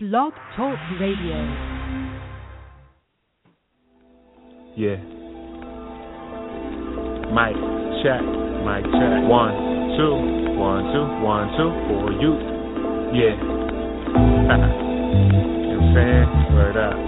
Blog Talk Radio. Yeah. Mic check, mic check. One, two, one, two, one, two for you. Yeah. you know what I'm saying? Word up.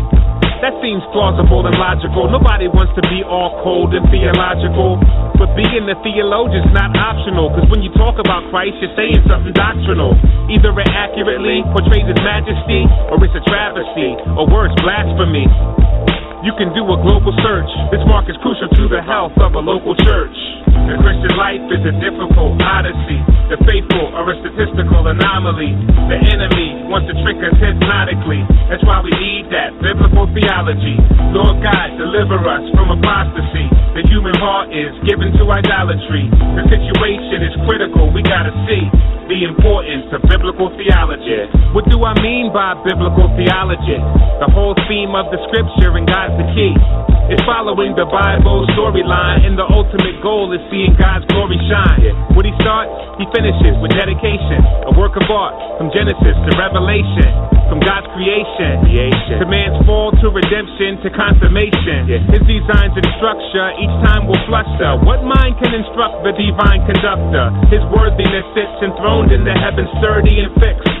That seems plausible and logical. Nobody wants to be all cold and theological. But being a theologian's not optional. Cause when you talk about Christ, you're saying something doctrinal. Either it accurately portrays his majesty, or it's a travesty, or worse, blasphemy. You can do a global search. This mark is crucial to the health of a local church. The Christian life is a difficult odyssey. The faithful are a statistical anomaly. The enemy wants to trick us hypnotically. That's why we need that biblical theology. Lord God, deliver us from apostasy. The human heart is given to idolatry. The situation is critical. We gotta see the importance of biblical theology. What do I mean by biblical theology? The whole theme of the scripture and God's the key. It's following the Bible storyline, and the ultimate goal is seeing God's glory shine. What he starts, he finishes with dedication. A work of art from Genesis to Revelation, from God's creation, creation. to man's fall to redemption to consummation. Yeah. His designs and structure each time will fluster. What mind can instruct the divine conductor? His worthiness sits enthroned in the heavens, sturdy and fixed.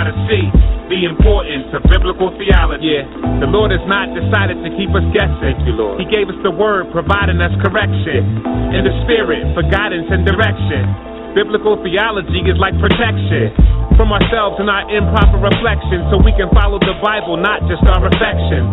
gotta see the importance of biblical theology. Yeah. The Lord has not decided to keep us guessing. Thank you, Lord. He gave us the word, providing us correction. In the spirit for guidance and direction. Biblical theology is like protection from ourselves and our improper reflections so we can follow the Bible, not just our affections.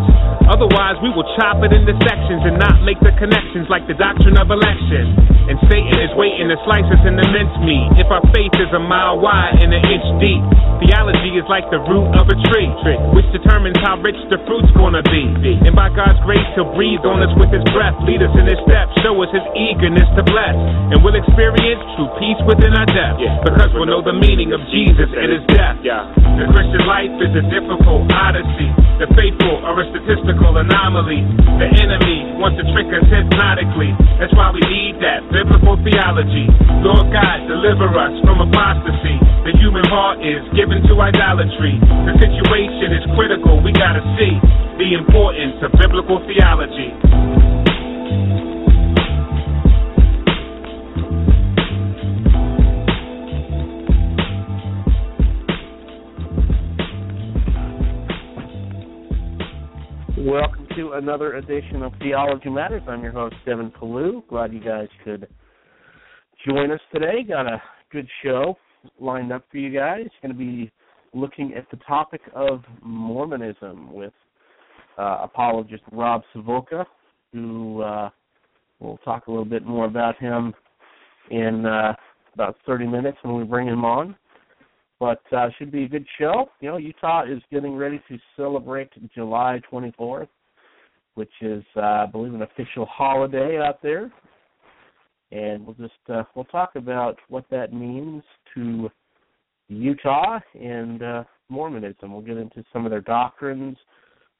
Otherwise, we will chop it into sections and not make the connections like the doctrine of election. And Satan is waiting to slice us into mincemeat if our faith is a mile wide and an inch deep. Theology is like the root of a tree, which determines how rich the fruit's gonna be. And by God's grace, He'll breathe on us with His breath, lead us in His steps, show us His eagerness to bless. And we'll experience true peace within our depth, because we'll know the meaning of Jesus and His death. The Christian life is a difficult odyssey. The faithful are a statistical anomaly. The enemy wants to trick us hypnotically. That's why we need that biblical theology. Lord God, deliver us from apostasy. The human heart is given to idolatry. The situation is critical. We gotta see the importance of biblical theology. Welcome to another edition of Theology Matters. I'm your host, Devin Pellew. Glad you guys could join us today. Got a good show lined up for you guys. Going to be looking at the topic of Mormonism with uh, apologist Rob Sivulka, who uh, we'll talk a little bit more about him in uh, about 30 minutes when we bring him on. But uh, should be a good show. You know, Utah is getting ready to celebrate July 24th, which is, uh, I believe, an official holiday out there. And we'll just uh, we'll talk about what that means to Utah and uh, Mormonism. We'll get into some of their doctrines,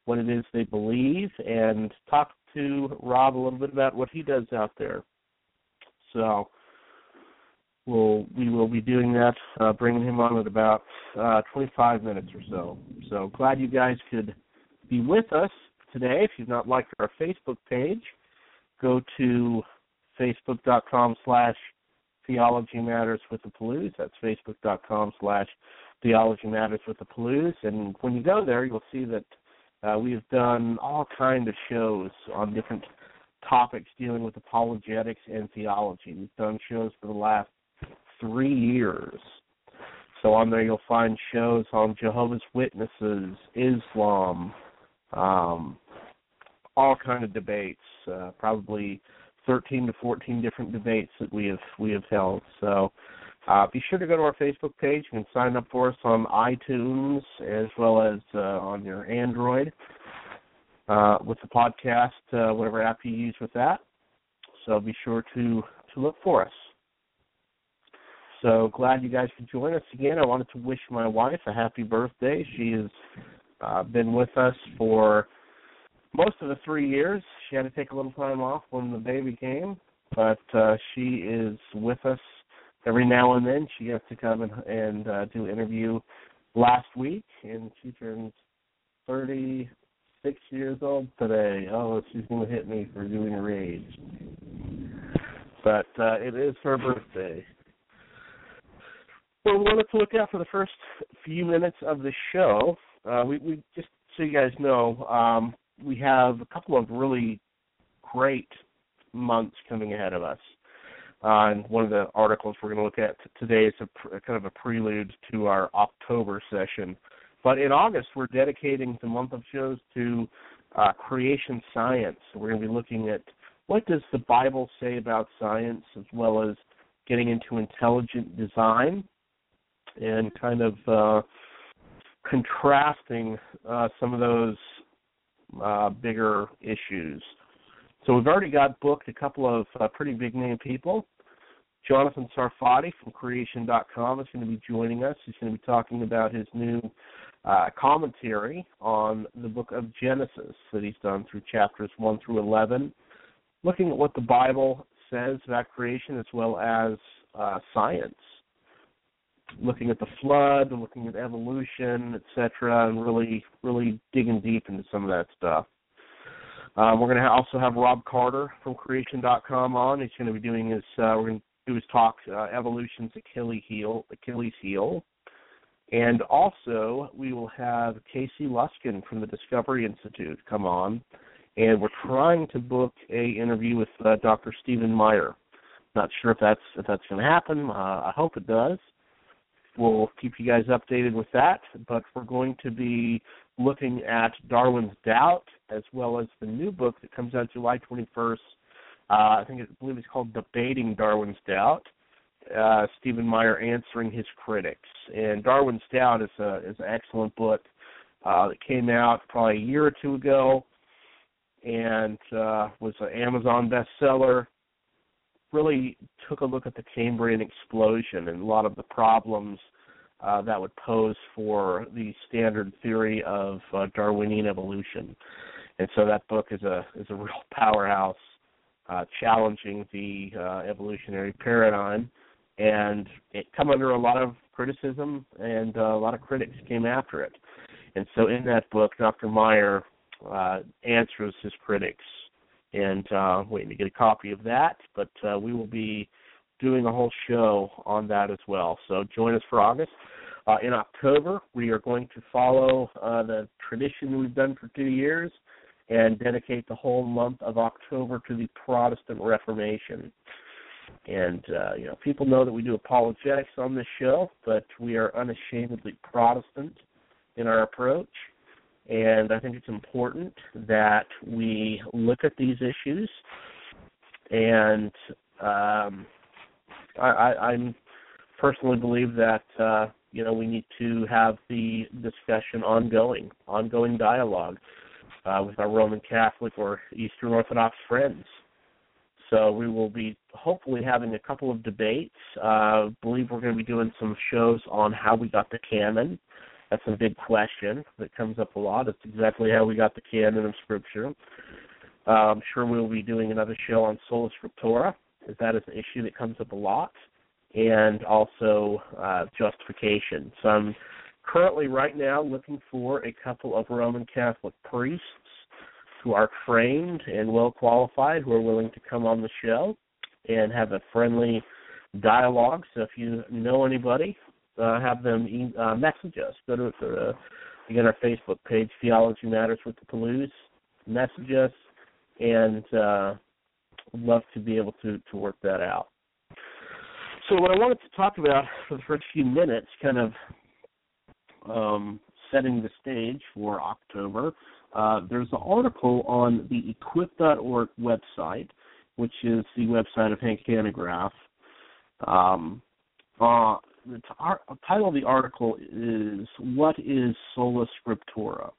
what it is they believe, and talk to Rob a little bit about what he does out there. So we'll we will be doing that, uh, bringing him on in about uh, 25 minutes or so. So glad you guys could be with us today. If you've not liked our Facebook page, go to facebook.com slash theology matters with the Pellews. That's facebook.com slash theology matters with the Pellews. And when you go there, you'll see that Uh, we have done all kind of shows on different topics dealing with apologetics and theology. We've done shows for the last three years. So on there you'll find shows on Jehovah's Witnesses, Islam, um, all kind of debates. Uh, probably 13 to 14 different debates that we have we have held. So uh, be sure to go to our Facebook page. You can sign up for us on iTunes as well as uh, on your Android uh, with the podcast, uh, whatever app you use with that. So be sure to to look for us. So glad you guys could join us again. I wanted to wish my wife a happy birthday. She has uh, been with us for most of the three years. She had to take a little time off when the baby came, but uh, she is with us every now and then. She gets to come and, and uh, do an interview last week, and she turns 36 years old today. Oh, she's going to hit me for doing her age. But uh, it is her birthday. Well, we wanted to look out for the first few minutes of the show. Uh, we, we just so you guys know, um, we have a couple of really great months coming ahead of us. Uh, and one of the articles we're going to look at t- today is a, a kind of a prelude to our October session. But in August, we're dedicating the month of shows to uh, creation science. We're going to be looking at what does the Bible say about science, as well as getting into intelligent design and kind of uh, contrasting uh, some of those uh, bigger issues. So we've already got booked a couple of uh, pretty big name people. Jonathan Sarfati from Creation.com is going to be joining us. He's going to be talking about his new uh, commentary on the book of Genesis that he's done through chapters 1 through 11, looking at what the Bible says about creation as well as uh, science, looking at the flood, looking at evolution, etc., and really, really digging deep into some of that stuff. Um, we're going to also have Rob Carter from Creation.com on. He's going to be doing his. Uh, we're going to do his talk, uh, Evolution's Achilles heel. Achilles heel. And also, we will have Casey Luskin from the Discovery Institute come on, and we're trying to book a interview with uh, Dr. Stephen Meyer. Not sure if that's if that's going to happen. Uh, I hope it does. We'll keep you guys updated with that, but we're going to be looking at Darwin's Doubt as well as the new book that comes out July 21st. Uh, I think I believe it's called Debating Darwin's Doubt. Uh, Stephen Meyer answering his critics, and Darwin's Doubt is a is an excellent book uh, that came out probably a year or two ago, and uh, was an Amazon bestseller. Really took a look at the Cambrian explosion and a lot of the problems uh, that would pose for the standard theory of uh, Darwinian evolution. And so that book is a is a real powerhouse, uh, challenging the uh, evolutionary paradigm, and it come under a lot of criticism, and uh, a lot of critics came after it. And so in that book, Dr. Meyer uh, answers his critics, and uh, waiting to get a copy of that. But uh, we will be doing a whole show on that as well. So join us for August. Uh, in October, we are going to follow uh, the tradition we've done for two years and dedicate the whole month of October to the Protestant Reformation. And uh, you know, people know that we do apologetics on this show, but we are unashamedly Protestant in our approach. And I think it's important that we look at these issues. And um, I, I, I'm personally believe that uh, you know we need to have the discussion ongoing, ongoing dialogue uh, with our Roman Catholic or Eastern Orthodox friends. So we will be hopefully having a couple of debates. Uh, believe we're going to be doing some shows on how we got the canon. That's a big question that comes up a lot. It's exactly how we got the canon of Scripture. Uh, I'm sure we'll be doing another show on sola scriptura, as that is an issue that comes up a lot, and also uh, justification. So I'm currently right now looking for a couple of Roman Catholic priests who are trained and well qualified who are willing to come on the show and have a friendly dialogue. So if you know anybody, uh, have them e- uh, message us. Go to the Again, our Facebook page, Theology Matters with the Pellews. Message us, and uh, love to be able to, to work that out. So, what I wanted to talk about for the first few minutes, kind of um, setting the stage for October, uh, there's an article on the equip.org website, which is the website of Hank Hanegraaff. Um, uh, the title of the article is "What is Sola Scriptura?"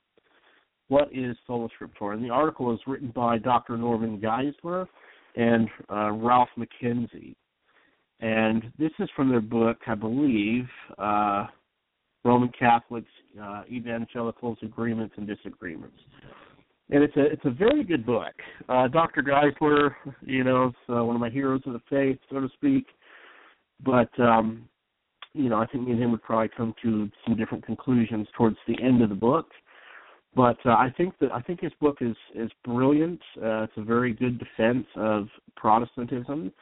What is Sola Scriptura? And the article is written by Dr. Norman Geisler and uh, Ralph McKenzie. And this is from their book, I believe, uh, Roman Catholics, uh, Evangelicals, Agreements and Disagreements. And it's a it's a very good book. Uh, Dr. Geisler, you know, is uh, one of my heroes of the faith, so to speak. But um, you know, I think me and him would probably come to some different conclusions towards the end of the book. But uh, I think that I think his book is is brilliant. Uh, it's a very good defense of Protestantism,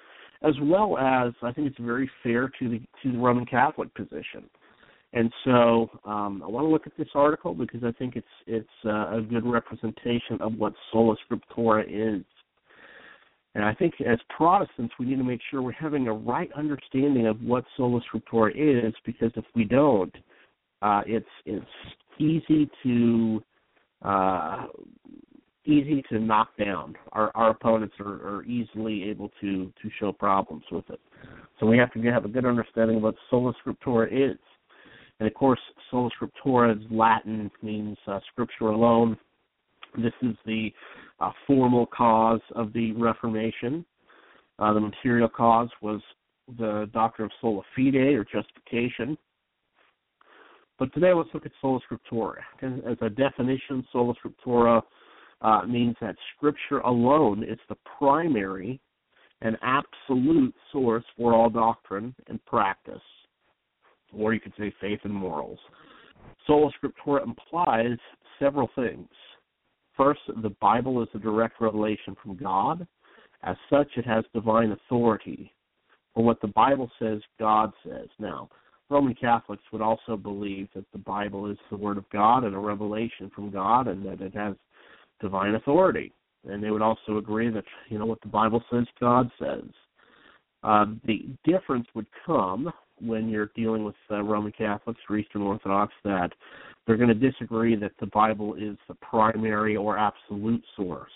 as well as I think it's very fair to the to the Roman Catholic position. And so um, I want to look at this article because I think it's it's uh, a good representation of what sola scriptura is. And I think as Protestants, we need to make sure we're having a right understanding of what sola scriptura is, because if we don't, uh, it's it's easy to uh, easy to knock down. Our our opponents are, are easily able to to show problems with it. So we have to have a good understanding of what sola scriptura is. And of course, sola scriptura is Latin, means uh, scripture alone. This is the uh, formal cause of the Reformation. Uh, the material cause was the doctrine of sola fide or justification. But today let's look at sola scriptura. As a definition, sola scriptura uh, means that Scripture alone is the primary and absolute source for all doctrine and practice, or you could say faith and morals. Sola scriptura implies several things. First, the Bible is a direct revelation from God. As such, it has divine authority for what the Bible says God says. Now, Roman Catholics would also believe that the Bible is the Word of God and a revelation from God, and that it has divine authority. And they would also agree that you know what the Bible says, God says. Uh, the difference would come when you're dealing with uh, Roman Catholics or Eastern Orthodox that they're going to disagree that the Bible is the primary or absolute source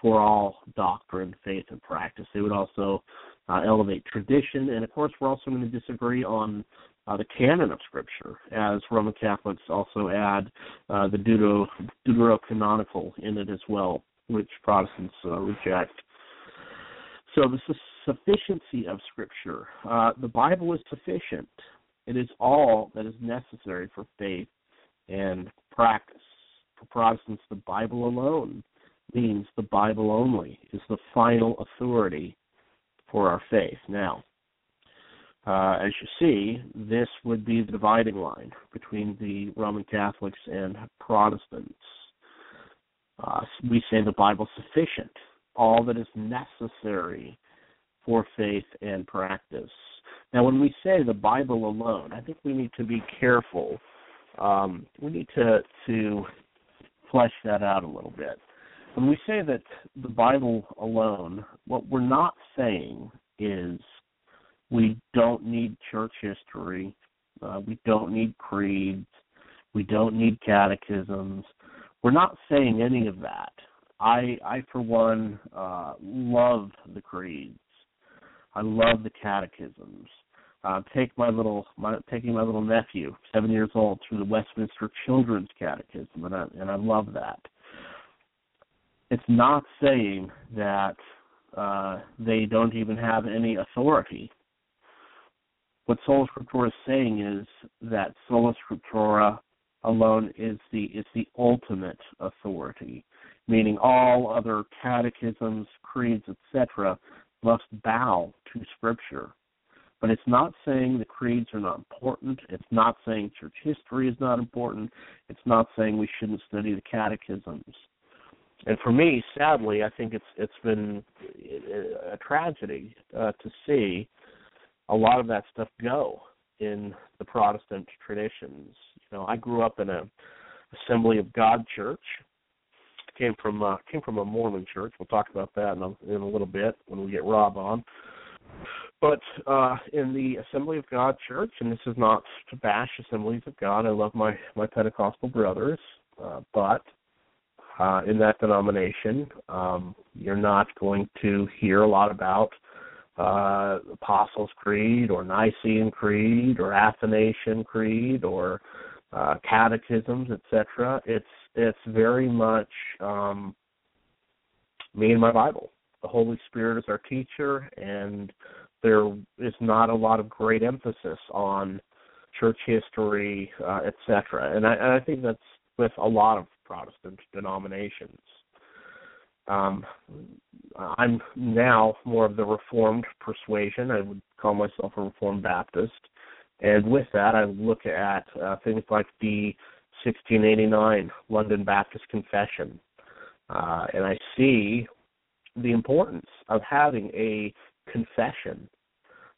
for all doctrine, faith, and practice. They would also uh, elevate tradition, and of course, we're also going to disagree on uh, the canon of Scripture, as Roman Catholics also add uh, the Deutero, deuterocanonical in it as well, which Protestants uh, reject. So the sufficiency of Scripture. Uh, the Bible is sufficient. It is all that is necessary for faith and practice. For Protestants, the Bible alone means the Bible only is the final authority for our faith. Now, uh, as you see, this would be the dividing line between the Roman Catholics and Protestants. Uh, we say the Bible sufficient, all that is necessary for faith and practice. Now, when we say the Bible alone, I think we need to be careful. Um, we need to to flesh that out a little bit. When we say that the Bible alone, what we're not saying is we don't need church history. Uh, we don't need creeds. We don't need catechisms. We're not saying any of that. I, I for one, uh, love the creeds. I love the catechisms. Uh, take my little, my, taking my little nephew, seven years old, through the Westminster Children's Catechism, and I, and I love that. It's not saying that uh, they don't even have any authority what sola scriptura is saying is that sola scriptura alone is the is the ultimate authority, meaning all other catechisms, creeds, etc., must bow to Scripture. But it's not saying the creeds are not important. It's not saying church history is not important. It's not saying we shouldn't study the catechisms. And for me, sadly, I think it's it's been a tragedy uh, to see a lot of that stuff go in the Protestant traditions. You know, I grew up in a Assembly of God Church. Came from uh, came from a Mormon church. We'll talk about that in a, in a little bit when we get Rob on. But uh, in the Assembly of God Church, and this is not to bash Assemblies of God. I love my my Pentecostal brothers, uh, but uh, in that denomination, um, you're not going to hear a lot about uh, Apostles' Creed or Nicene Creed or Athanasian Creed or uh, catechisms, etc. It's it's very much um, me and my Bible. The Holy Spirit is our teacher, and there is not a lot of great emphasis on church history, uh, etc. And I, and I think that's with a lot of Protestant denominations. Um, I'm now more of the Reformed persuasion. I would call myself a Reformed Baptist. And with that, I look at uh, things like the 1689 London Baptist Confession. Uh, and I see the importance of having a confession.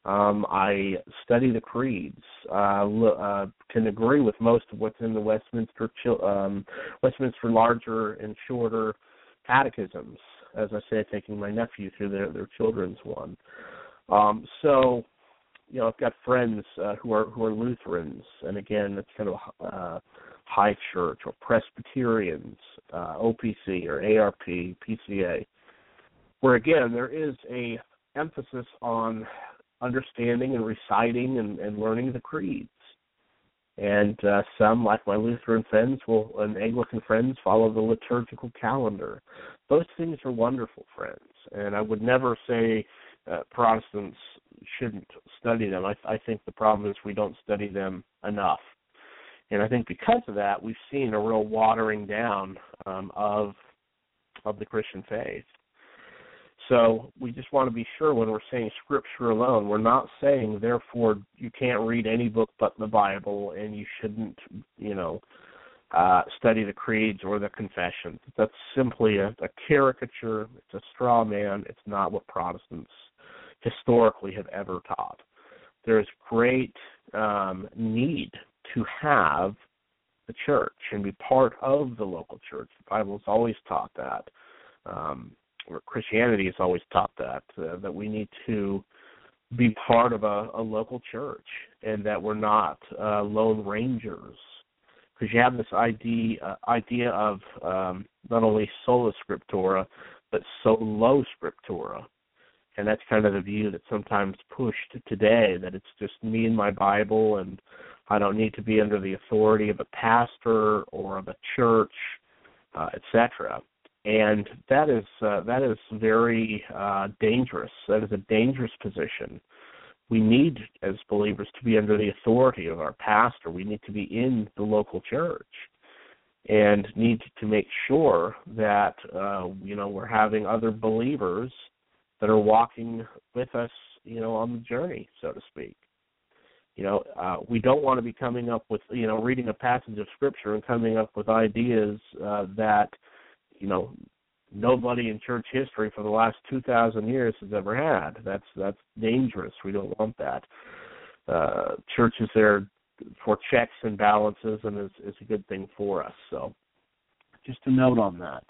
Um, I study the creeds. Uh, uh, can agree with most of what's in the Westminster um, Westminster larger and shorter catechisms. As I say, taking my nephew through their their children's one. Um, so, you know, I've got friends uh, who are who are Lutherans, and again, it's kind of uh, high church or Presbyterians, uh, OPC or ARP, PCA, where again there is a emphasis on understanding and reciting and, and learning the creeds. And uh, some, like my Lutheran friends, will and Anglican friends, follow the liturgical calendar. Those things are wonderful, friends. And I would never say uh, Protestants shouldn't study them. I, I think the problem is we don't study them enough. And I think because of that, we've seen a real watering down um, of of the Christian faith. So we just want to be sure when we're saying scripture alone, we're not saying therefore you can't read any book but the Bible and you shouldn't, you know, uh, study the creeds or the confessions. That's simply a, a caricature. It's a straw man. It's not what Protestants historically have ever taught. There's great um, need to have the church and be part of the local church. The Bible has always taught that. Um, or Christianity has always taught that uh, that we need to be part of a, a local church and that we're not uh, lone rangers because you have this idea uh, idea of um, not only sola scriptura but solo scriptura and that's kind of the view that's sometimes pushed today that it's just me and my bible and i don't need to be under the authority of a pastor or of a church uh, etc and that is uh, that is very uh, dangerous. That is a dangerous position. We need, as believers, to be under the authority of our pastor. We need to be in the local church, and need to make sure that uh, you know we're having other believers that are walking with us, you know, on the journey, so to speak. You know, uh, we don't want to be coming up with, you know, reading a passage of scripture and coming up with ideas uh, that you know nobody in church history for the last 2000 years has ever had. That's that's dangerous. We don't want that. Uh church is there for checks and balances and is is a good thing for us. So just a note on that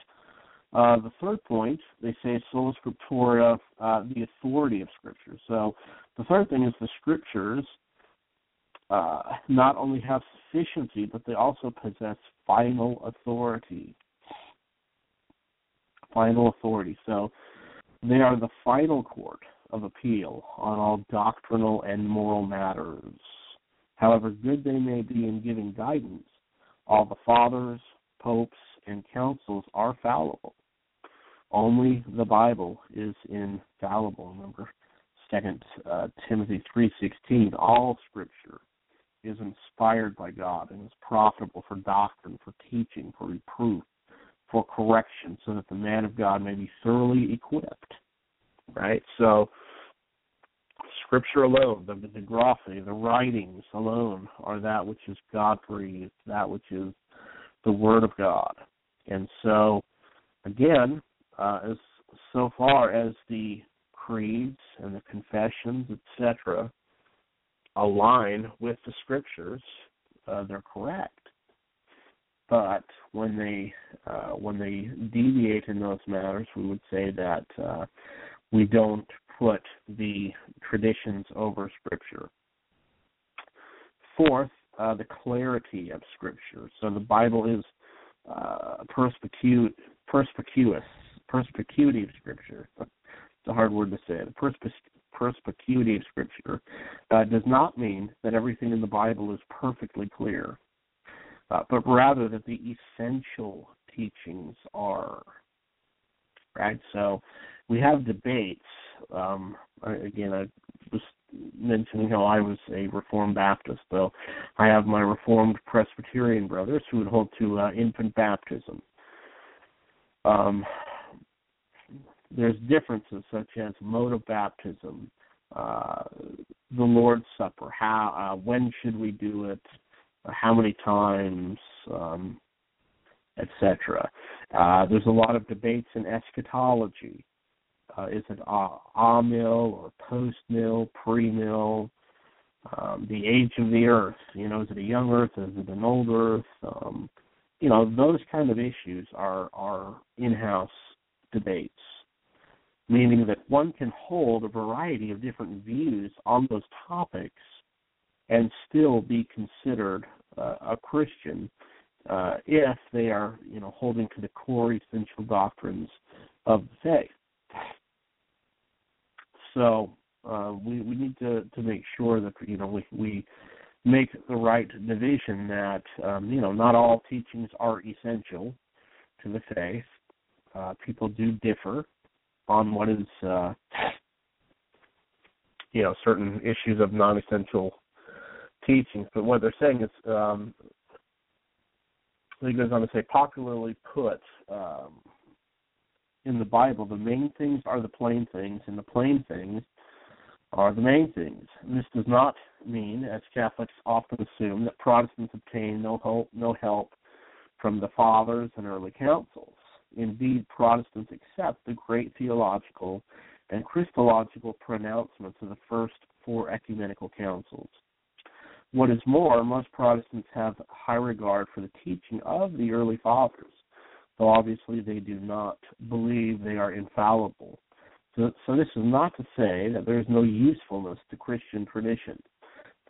uh, the third point, they say sola scriptura, uh, the authority of Scripture. So the third thing is the Scriptures uh, not only have sufficiency, but they also possess final authority final authority. So they are the final court of appeal on all doctrinal and moral matters. However good they may be in giving guidance, all the fathers, popes, and councils are fallible. Only the Bible is infallible. Remember, Second uh, Timothy three sixteen. All Scripture is inspired by God and is profitable for doctrine, for teaching, for reproof, for correction so that the man of God may be thoroughly equipped. Right? So scripture alone, the graphe, the writings alone are that which is God breathed, that which is the word of God. And so again, uh, as so far as the creeds and the confessions, etc., align with the scriptures, uh, they're correct. but when they uh, when they deviate in those matters, we would say that uh, we don't put the traditions over Scripture. Fourth, uh, the clarity of Scripture. So the Bible is uh, perspicu- perspicuous, perspicuity of Scripture. It's a hard word to say. The perspic- perspicuity of Scripture uh, does not mean that everything in the Bible is perfectly clear, uh, but rather that the essential teachings are. Right? So we have debates. Um, again, I was mentioning how I was a Reformed Baptist, though I have my Reformed Presbyterian brothers who would hold to uh, infant baptism. Um, there's differences such as mode of baptism, uh, the Lord's Supper, how, uh, when should we do it, uh, how many times, um, etc. Uh, there's a lot of debates in eschatology. Uh, is it amill or post mill, pre mill? Um, the age of the earth, you know, is it a young earth? Is it an old earth? Um, you know, those kind of issues are are in-house debates, meaning that one can hold a variety of different views on those topics and still be considered uh, a Christian uh, if they are, you know, holding to the core essential doctrines of the faith. So uh, we we need to to make sure that you know we we make the right division that um, you know not all teachings are essential to the faith. Uh, people do differ on what is uh, you know certain issues of non-essential teachings, but what they're saying is um, he goes on to say popularly put um, in the Bible, the main things are the plain things, and the plain things are the main things. This does not mean, as Catholics often assume, that Protestants obtain no help, no help from the fathers and early councils. Indeed, Protestants accept the great theological and Christological pronouncements of the first four ecumenical councils. What is more, most Protestants have high regard for the teaching of the early fathers though obviously they do not believe they are infallible. So, so this is not to say that there is no usefulness to Christian tradition,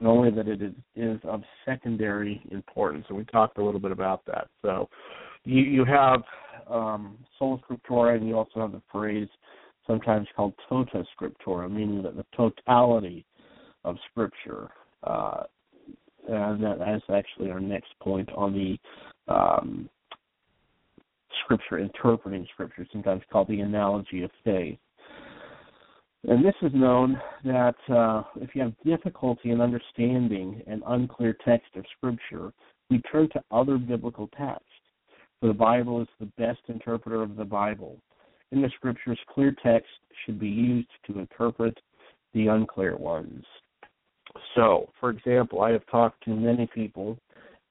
but only that it is, is of secondary importance. And we talked a little bit about that. So you, you have um, sola scriptura, and you also have the phrase sometimes called tota scriptura, meaning that the totality of Scripture. Uh, and that is actually our next point on the um, scripture, interpreting scripture, sometimes called the analogy of faith. And this is known that uh, if you have difficulty in understanding an unclear text of scripture, we turn to other biblical texts. For the Bible is the best interpreter of the Bible. In the scriptures, clear text should be used to interpret the unclear ones. So, for example, I have talked to many people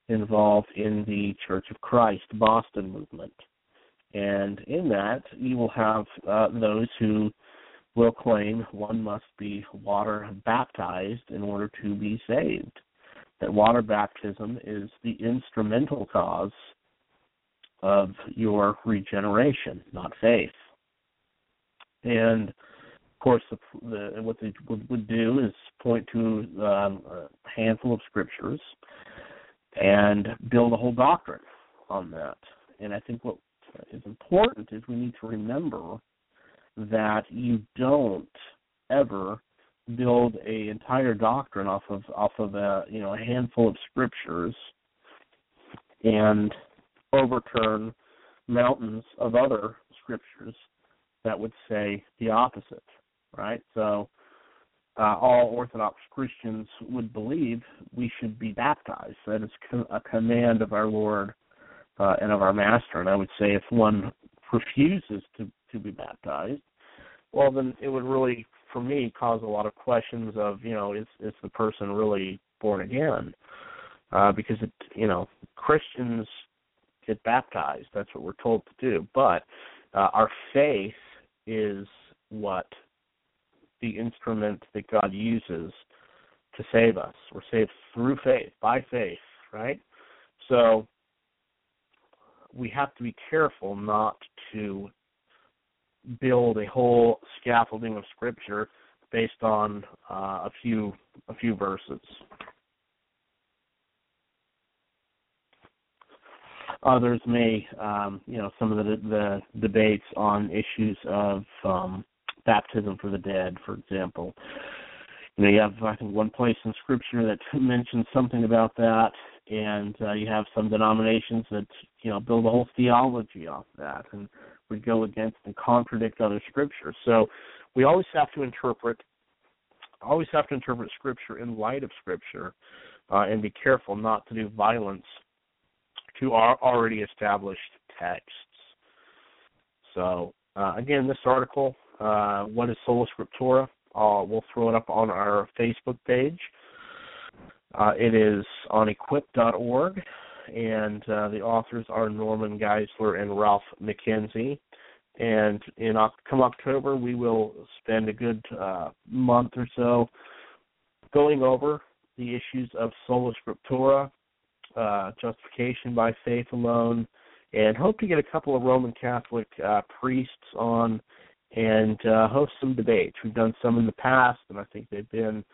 involved in the Church of Christ Boston movement. And in that, you will have uh, those who will claim one must be water baptized in order to be saved. That water baptism is the instrumental cause of your regeneration, not faith. And of course, the, the, what they would, do is point to um, a handful of scriptures and build a whole doctrine on that. And I think what is important is we need to remember that you don't ever build a entire doctrine off of off of a you know a handful of scriptures and overturn mountains of other scriptures that would say the opposite right so uh, all Orthodox Christians would believe we should be baptized. That is a command of our Lord uh, and of our master. And I would say if one refuses to to be baptized, well, then it would really, for me, cause a lot of questions of you know is is the person really born again? Uh, because it you know Christians get baptized. That's what we're told to do. But uh, our faith is what the instrument that God uses to save us. We're saved through faith, by faith, right? So we have to be careful not to build a whole scaffolding of scripture based on uh, a few a few verses. Others may, um, you know, some of the, the debates on issues of um, baptism for the dead, for example. You know, you have I think one place in Scripture that mentions something about that, and uh, you have some denominations that you know build a whole theology off that and would go against and contradict other scriptures. So we always have to interpret, always have to interpret Scripture in light of Scripture, uh, and be careful not to do violence to our already established texts. So uh, again, this article, uh, what is sola scriptura? Uh, we'll throw it up on our Facebook page. Uh, it is on equip.org, and uh, the authors are Norman Geisler and Ralph McKenzie. And in come October, we will spend a good uh, month or so going over the issues of sola scriptura, uh, justification by faith alone, and hope to get a couple of Roman Catholic uh, priests on and uh, host some debates. We've done some in the past, and I think they've been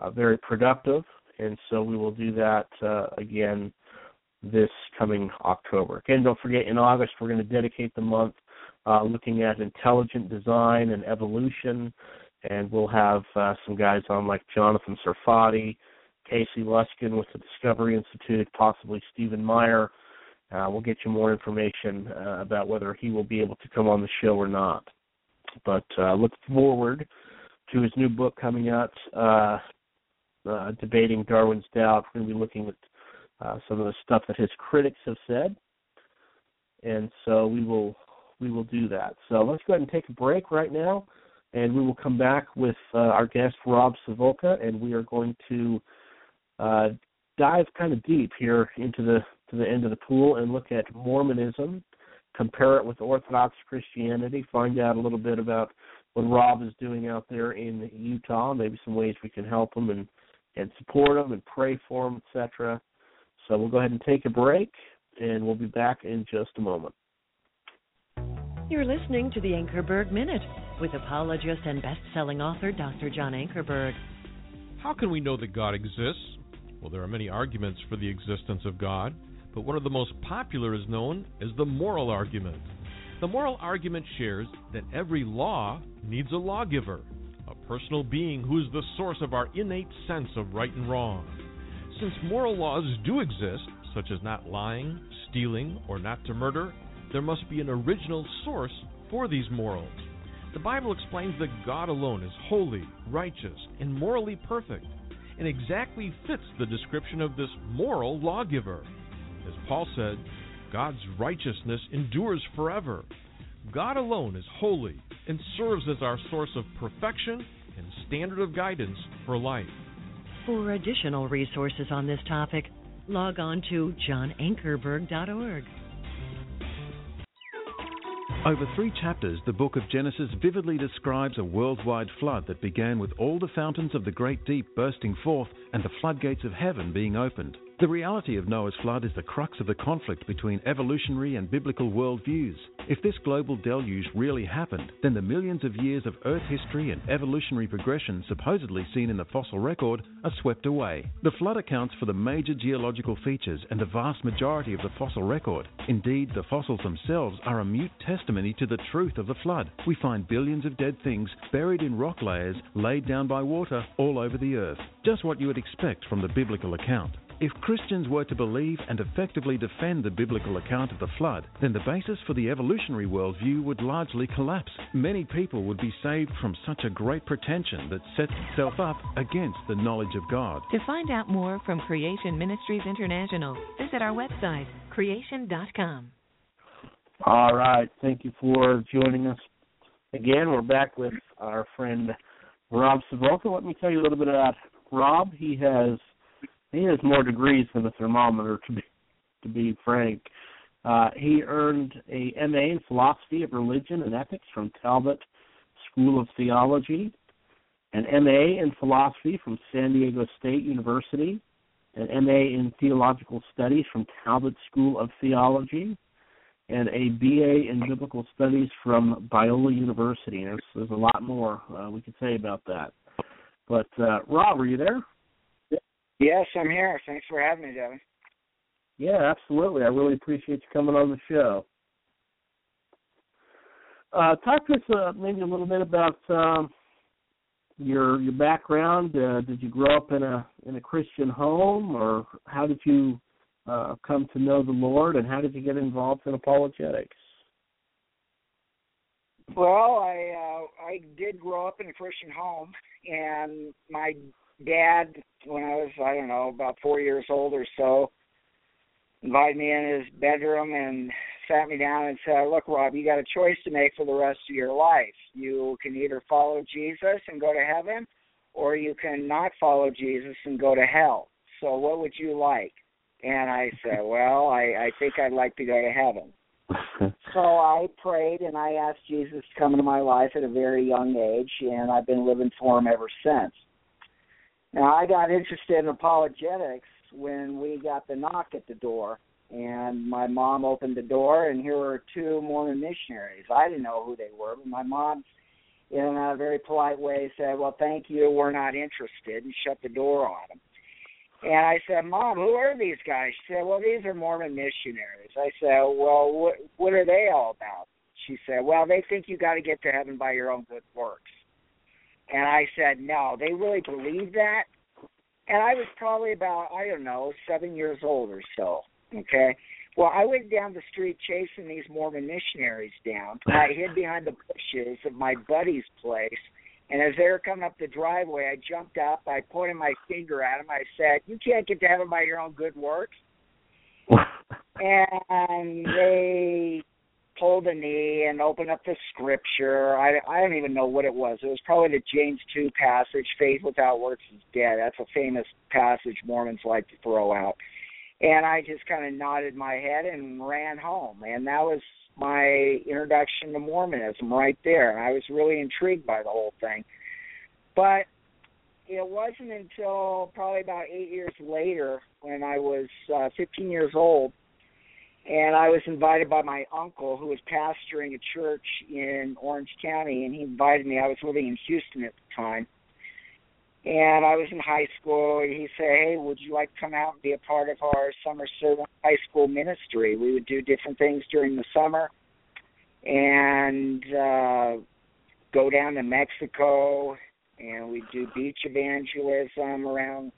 uh, very productive, and so we will do that uh, again this coming October. Again, don't forget in August we're going to dedicate the month uh, looking at intelligent design and evolution, and we'll have uh, some guys on like Jonathan Sarfati, Casey Luskin with the Discovery Institute, possibly Stephen Meyer. Uh, we'll get you more information uh, about whether he will be able to come on the show or not. But uh, look forward to his new book coming out, uh, uh, debating Darwin's doubt. We're going to be looking at uh, some of the stuff that his critics have said, and so we will we will do that. So let's go ahead and take a break right now, and we will come back with our guest Rob Sivulka, and we are going to uh, dive kind of deep here into the to the end of the pool and look at Mormonism, compare it with Orthodox Christianity, find out a little bit about what Rob is doing out there in Utah, maybe some ways we can help him and and support him and pray for him, etc. So we'll go ahead and take a break, and we'll be back in just a moment. You're listening to the Ankerberg Minute with apologist and best-selling author Dr. John Ankerberg. How can we know that God exists? Well, there are many arguments for the existence of God, but one of the most popular is known as the moral argument. The moral argument shares that every law needs a lawgiver, a personal being who is the source of our innate sense of right and wrong. Since moral laws do exist, such as not lying, stealing, or not to murder, there must be an original source for these morals. The Bible explains that God alone is holy, righteous, and morally perfect and exactly fits the description of this moral lawgiver. As Paul said, God's righteousness endures forever. God alone is holy and serves as our source of perfection and standard of guidance for life. For additional resources on this topic, log on to johnankerberg.org. Over three chapters, the book of Genesis vividly describes a worldwide flood that began with all the fountains of the great deep bursting forth and the floodgates of heaven being opened. The reality of Noah's flood is the crux of the conflict between evolutionary and biblical worldviews. If this global deluge really happened, then the millions of years of Earth history and evolutionary progression supposedly seen in the fossil record are swept away. The flood accounts for the major geological features and the vast majority of the fossil record. Indeed, the fossils themselves are a mute testimony to the truth of the flood. We find billions of dead things buried in rock layers laid down by water all over the earth. Just what you would expect from the biblical account. If Christians were to believe and effectively defend the biblical account of the flood, then the basis for the evolutionary worldview would largely collapse. Many people would be saved from such a great pretension that sets itself up against the knowledge of God. To find out more from Creation Ministries International, visit our website, creation.com. All right. Thank you for joining us again. We're back with our friend Rob Sivulka. Let me tell you a little bit about Rob. He has he has more degrees than a thermometer, to be to be frank. Uh, he earned a MA in philosophy of religion and ethics from Talbot School of Theology, an MA in philosophy from San Diego State University, an MA in theological studies from Talbot School of Theology, and a BA in Biblical Studies from Biola University. There's, there's a lot more uh, we could say about that. But uh, Rob, are you there? Yes, I'm here. Thanks for having me, Devin. Yeah, absolutely. I really appreciate you coming on the show. Uh, talk to us uh, maybe a little bit about um, your your background. Uh, did you grow up in a in a Christian home, or how did you uh, come to know the Lord, and how did you get involved in apologetics? Well, I uh, I did grow up in a Christian home, and my dad, when I was I don't know about four years old or so, invited me in his bedroom and sat me down and said, "Look, Rob, you got a choice to make for the rest of your life. You can either follow Jesus and go to heaven, or you can not follow Jesus and go to hell. So, what would you like?" And I said, "Well, I, I think I'd like to go to heaven." so I prayed and I asked Jesus to come into my life at a very young age, and I've been living for him ever since. Now, I got interested in apologetics when we got the knock at the door and my mom opened the door and here were two Mormon missionaries. I didn't know who they were, but my mom in a very polite way said, "Well, thank you, we're not interested," and shut the door on them. And I said, "Mom, who are these guys?" She said, "Well, these are Mormon missionaries." I said, "Well, what what are they all about?" She said, "Well, they think you got to get to heaven by your own good works." And I said, "No, they really believe that." And I was probably about I don't know seven years old or so. Okay. Well, I went down the street chasing these Mormon missionaries down. I hid behind the bushes of my buddy's place. And as they were coming up the driveway, I jumped up. I pointed my finger at them. I said, "You can't get to heaven by your own good works." and they pulled a knee and opened up the scripture. I I don't even know what it was. It was probably the James two passage, "Faith without works is dead." That's a famous passage Mormons like to throw out and I just kind of nodded my head and ran home. And that was my introduction to Mormonism right there. And I was really intrigued by the whole thing. But it wasn't until probably about eight years later when I was uh, 15 years old and I was invited by my uncle who was pastoring a church in Orange County and he invited me. I was living in Houston at the time and I was in high school. And he said, "Hey, would you like to come out and be a part of our summer servant high school ministry? We would do different things during the summer, and uh, go down to Mexico, and we'd do beach evangelism around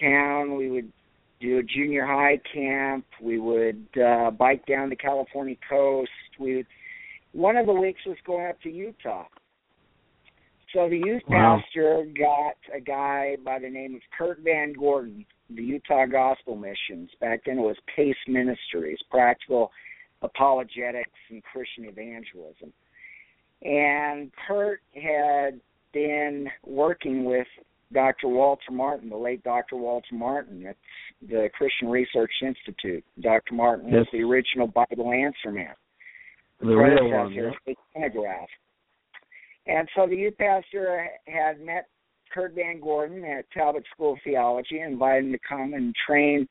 town. We would do a junior high camp. We would uh, bike down the California coast. We would, one of the weeks was going up to Utah." So the youth wow. pastor got a guy by the name of Kurt Van Gordon, the Utah Gospel Missions. Back then it was Pace Ministries, Practical Apologetics and Christian Evangelism. And Kurt had been working with Dr. Walter Martin, the late Dr. Walter Martin at the Christian Research Institute. Dr. Martin yes. was the original Bible answer man. The, the real one, yeah. And so the youth pastor uh, had met Kurt Van Gordon at Talbot School of Theology and invited him to come and train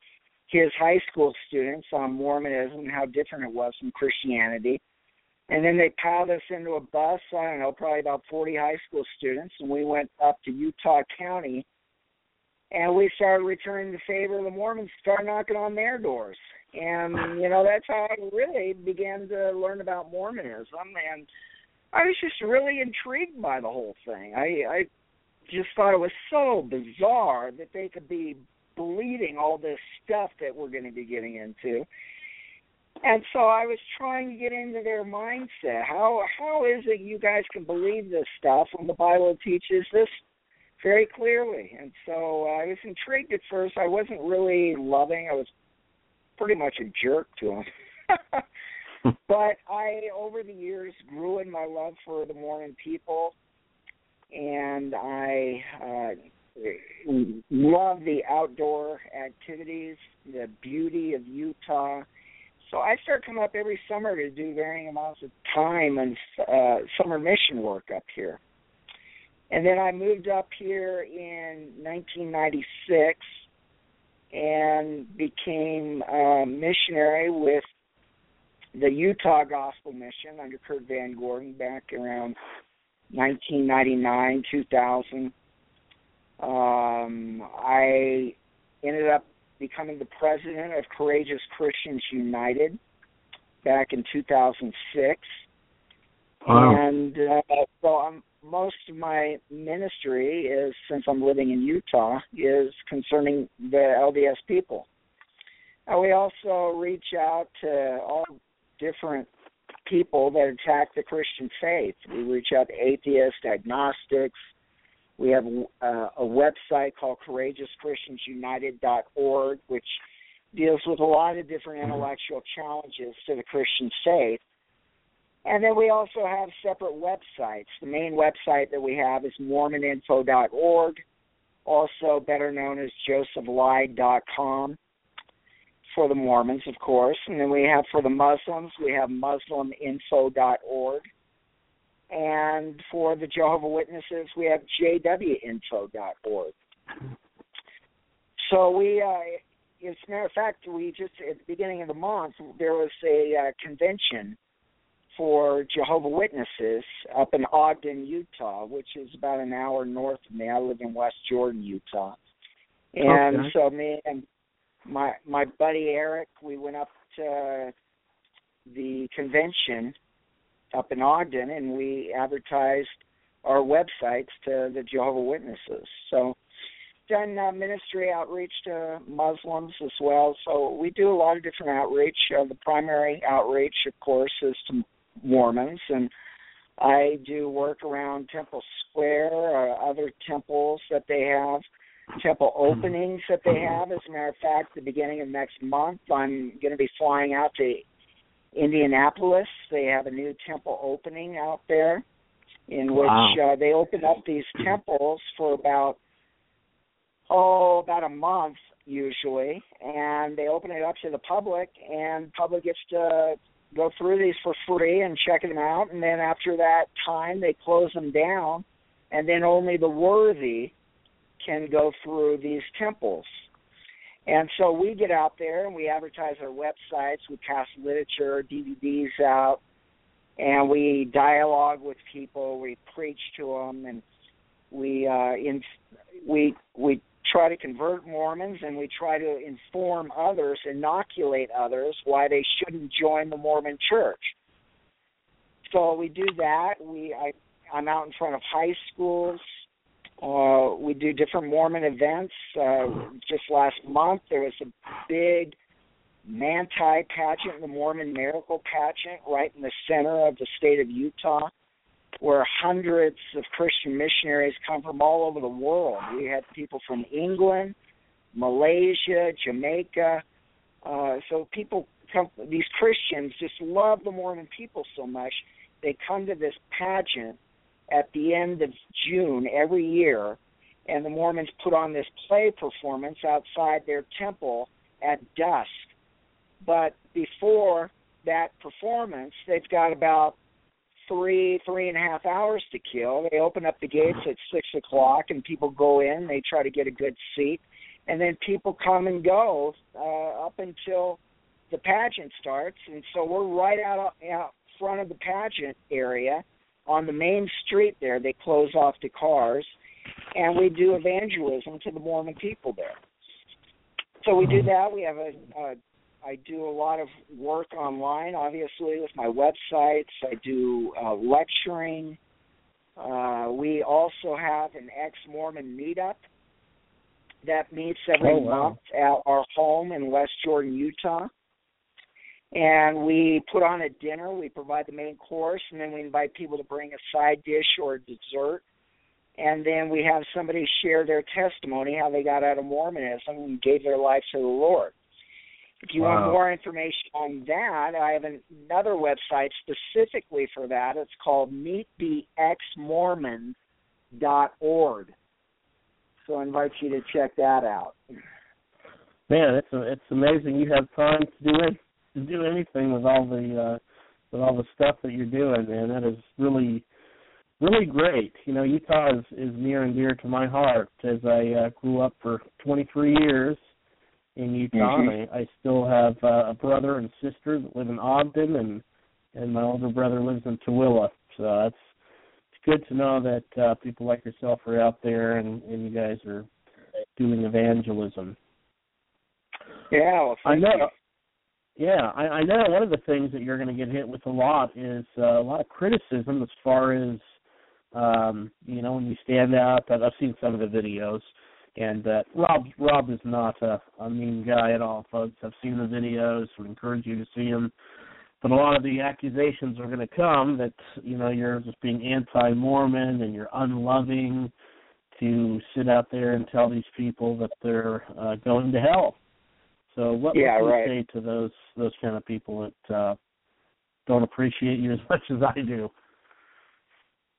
his high school students on Mormonism and how different it was from Christianity. And then they piled us into a bus, I don't know, probably about 40 high school students, and we went up to Utah County and we started returning the favor of the Mormons, started knocking on their doors. And, you know, that's how I really began to learn about Mormonism. And I was just really intrigued by the whole thing. I I just thought it was so bizarre that they could be believing all this stuff that we're going to be getting into. And so I was trying to get into their mindset. How how is it you guys can believe this stuff when the Bible teaches this very clearly? And so I was intrigued at first. I wasn't really loving. I was pretty much a jerk to them. but I, over the years, grew in my love for the Mormon people, and I uh, love the outdoor activities, the beauty of Utah. So I start coming up every summer to do varying amounts of time and uh, summer mission work up here. And then I moved up here in 1996 and became a missionary with the Utah Gospel Mission under Kurt Van Gordon back around 1999, 2000. Um, I ended up becoming the president of Courageous Christians United back in 2006. Wow. And uh, so I'm, most of my ministry is, since I'm living in Utah, is concerning the LDS people. Uh, we also reach out to all different people that attack the Christian faith. We reach out to atheists, agnostics. We have uh, a website called CourageousChristiansUnited.org, which deals with a lot of different intellectual challenges to the Christian faith. And then we also have separate websites. The main website that we have is MormonInfo.org, also better known as JosephLied.com for the Mormons, of course. And then we have for the Muslims, we have MuslimInfo.org. And for the Jehovah Witnesses, we have JWInfo.org. So we, uh, as a matter of fact, we just at the beginning of the month there was a uh, convention for Jehovah Witnesses up in Ogden, Utah, which is about an hour north of me. I live in West Jordan, Utah. And Okay. so me and my my buddy Eric, we went up to the convention up in Ogden and we advertised our websites to the Jehovah Witnesses. So done uh, ministry outreach to Muslims as well. So we do a lot of different outreach. Uh, the primary outreach, of course, is to Mormons, and I do work around Temple Square or other temples that they have, temple openings that they have. As a matter of fact, the beginning of next month, I'm going to be flying out to Indianapolis. They have a new temple opening out there, in which Wow. uh, they open up these temples for about oh about a month usually, and they open it up to the public, and public gets to go through these for free and check them out, and then after that time they close them down, and then only the worthy can go through these temples. And so we get out there and we advertise our websites, we pass literature, DVDs out, and we dialogue with people, we preach to them, and we uh, in we we try to convert Mormons and we try to inform others, inoculate others why they shouldn't join the Mormon Church. So we do that. We I I'm out in front of high schools. Uh, we do different Mormon events. Uh, just last month, there was a big Manti pageant, the Mormon Miracle pageant, right in the center of the state of Utah, where hundreds of Christian missionaries come from all over the world. We had people from England, Malaysia, Jamaica. Uh, so people come, these Christians just love the Mormon people so much. They come to this pageant at the end of June every year, and the Mormons put on this play performance outside their temple at dusk. But before that performance, they've got about three, three and a half hours to kill. They open up the gates at six o'clock, and people go in. They try to get a good seat, and then people come and go uh, up until the pageant starts. And so we're right out out front of the pageant area on the main street there. They close off the cars, and we do evangelism to the Mormon people there. So we do that. We have a, a I do a lot of work online, obviously, with my websites. I do uh, lecturing. Uh, we also have an ex-Mormon meetup that meets every Oh, wow. month at our home in West Jordan, Utah. And we put on a dinner. We provide the main course, and then we invite people to bring a side dish or a dessert. And then we have somebody share their testimony, how they got out of Mormonism and gave their life to the Lord. If you want more information on that, I have an, another website specifically for that. It's called meetthexmormon.org. So I invite you to check that out. Man, it's it's amazing you have time to do it, to do anything with all the uh, with all the stuff that you're doing, man. That is really really great. You know, Utah is is near and dear to my heart as I uh, grew up for 23 years in Utah. Mhm. I, I still have uh, a brother and sister that live in Ogden, and and my older brother lives in Tooele. So that's it's good to know that uh, people like yourself are out there, and and you guys are doing evangelism. Yeah, well, I know. you. Yeah, I, I know one of the things that you're going to get hit with a lot is uh, a lot of criticism as far as um, you know when you stand out. I've I've seen some of the videos, and uh, Rob Rob is not a, a mean guy at all, folks. I've seen the videos. Would encourage you to see them. But a lot of the accusations are going to come that you know you're just being anti-Mormon and you're unloving to sit out there and tell these people that they're uh, going to hell. So what Yeah, would you right. say to those those kind of people that uh, don't appreciate you as much as I do?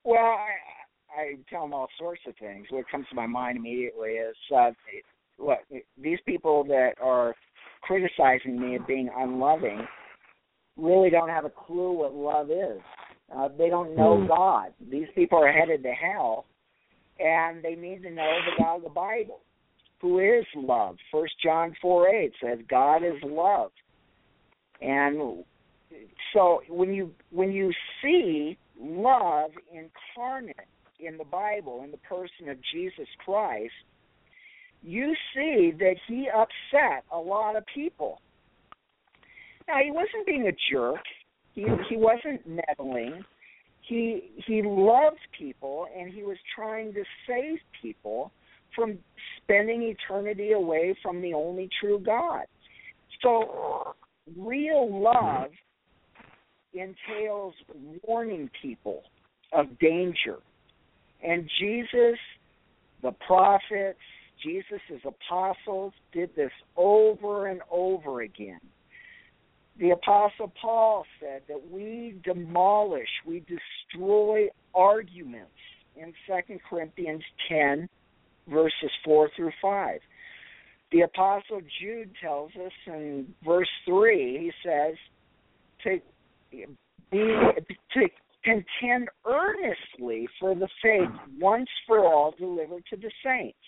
Well, I, I tell them all sorts of things. What comes to my mind immediately is uh, what these people that are criticizing me of being unloving really don't have a clue what love is. Uh, they don't know Hmm. God. These people are headed to hell, and they need to know the God of the Bible, who is love. First John four eight says God is love, and so when you when you see love incarnate in the Bible in the person of Jesus Christ, you see that he upset a lot of people. Now he wasn't being a jerk. He he wasn't meddling. He he loved people and he was trying to save people from spending eternity away from the only true God. So real love entails warning people of danger. And Jesus, the prophets, Jesus' apostles did this over and over again. The apostle Paul said that we demolish, we destroy arguments in 2 Corinthians 10 verses 4 through 5. The apostle Jude tells us in verse 3, he says to be to contend earnestly for the faith once for all delivered to the saints.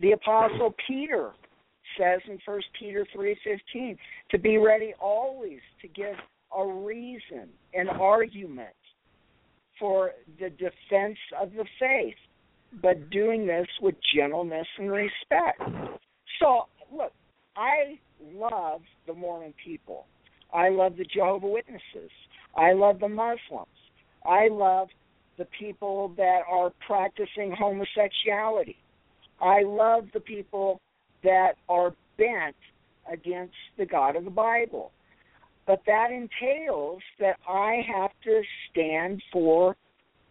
The apostle Peter says in First Peter three fifteen to be ready always to give a reason, an argument for the defense of the faith, but doing this with gentleness and respect. So, look, I love the Mormon people. I love the Jehovah Witnesses. I love the Muslims. I love the people that are practicing homosexuality. I love the people that are bent against the God of the Bible. But that entails that I have to stand for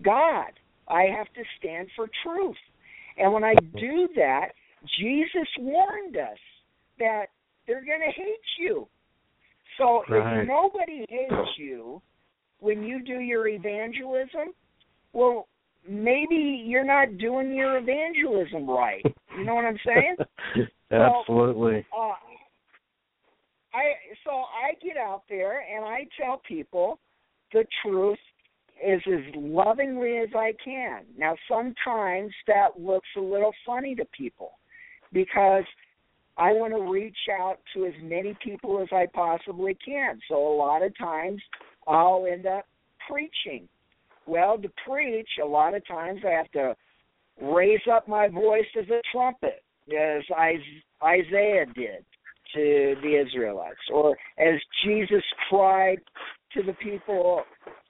God. I have to stand for truth. And when I do that, Jesus warned us that they're going to hate you. So Right. if nobody hates you when you do your evangelism, well, maybe you're not doing your evangelism right. You know what I'm saying? Absolutely. uh, I so I get out there and I tell people the truth is as lovingly as I can. Now sometimes that looks a little funny to people because I want to reach out to as many people as I possibly can. So a lot of times I'll end up preaching. Well, to preach, a lot of times I have to raise up my voice as a trumpet, as Isaiah did to the Israelites, or as Jesus cried to the people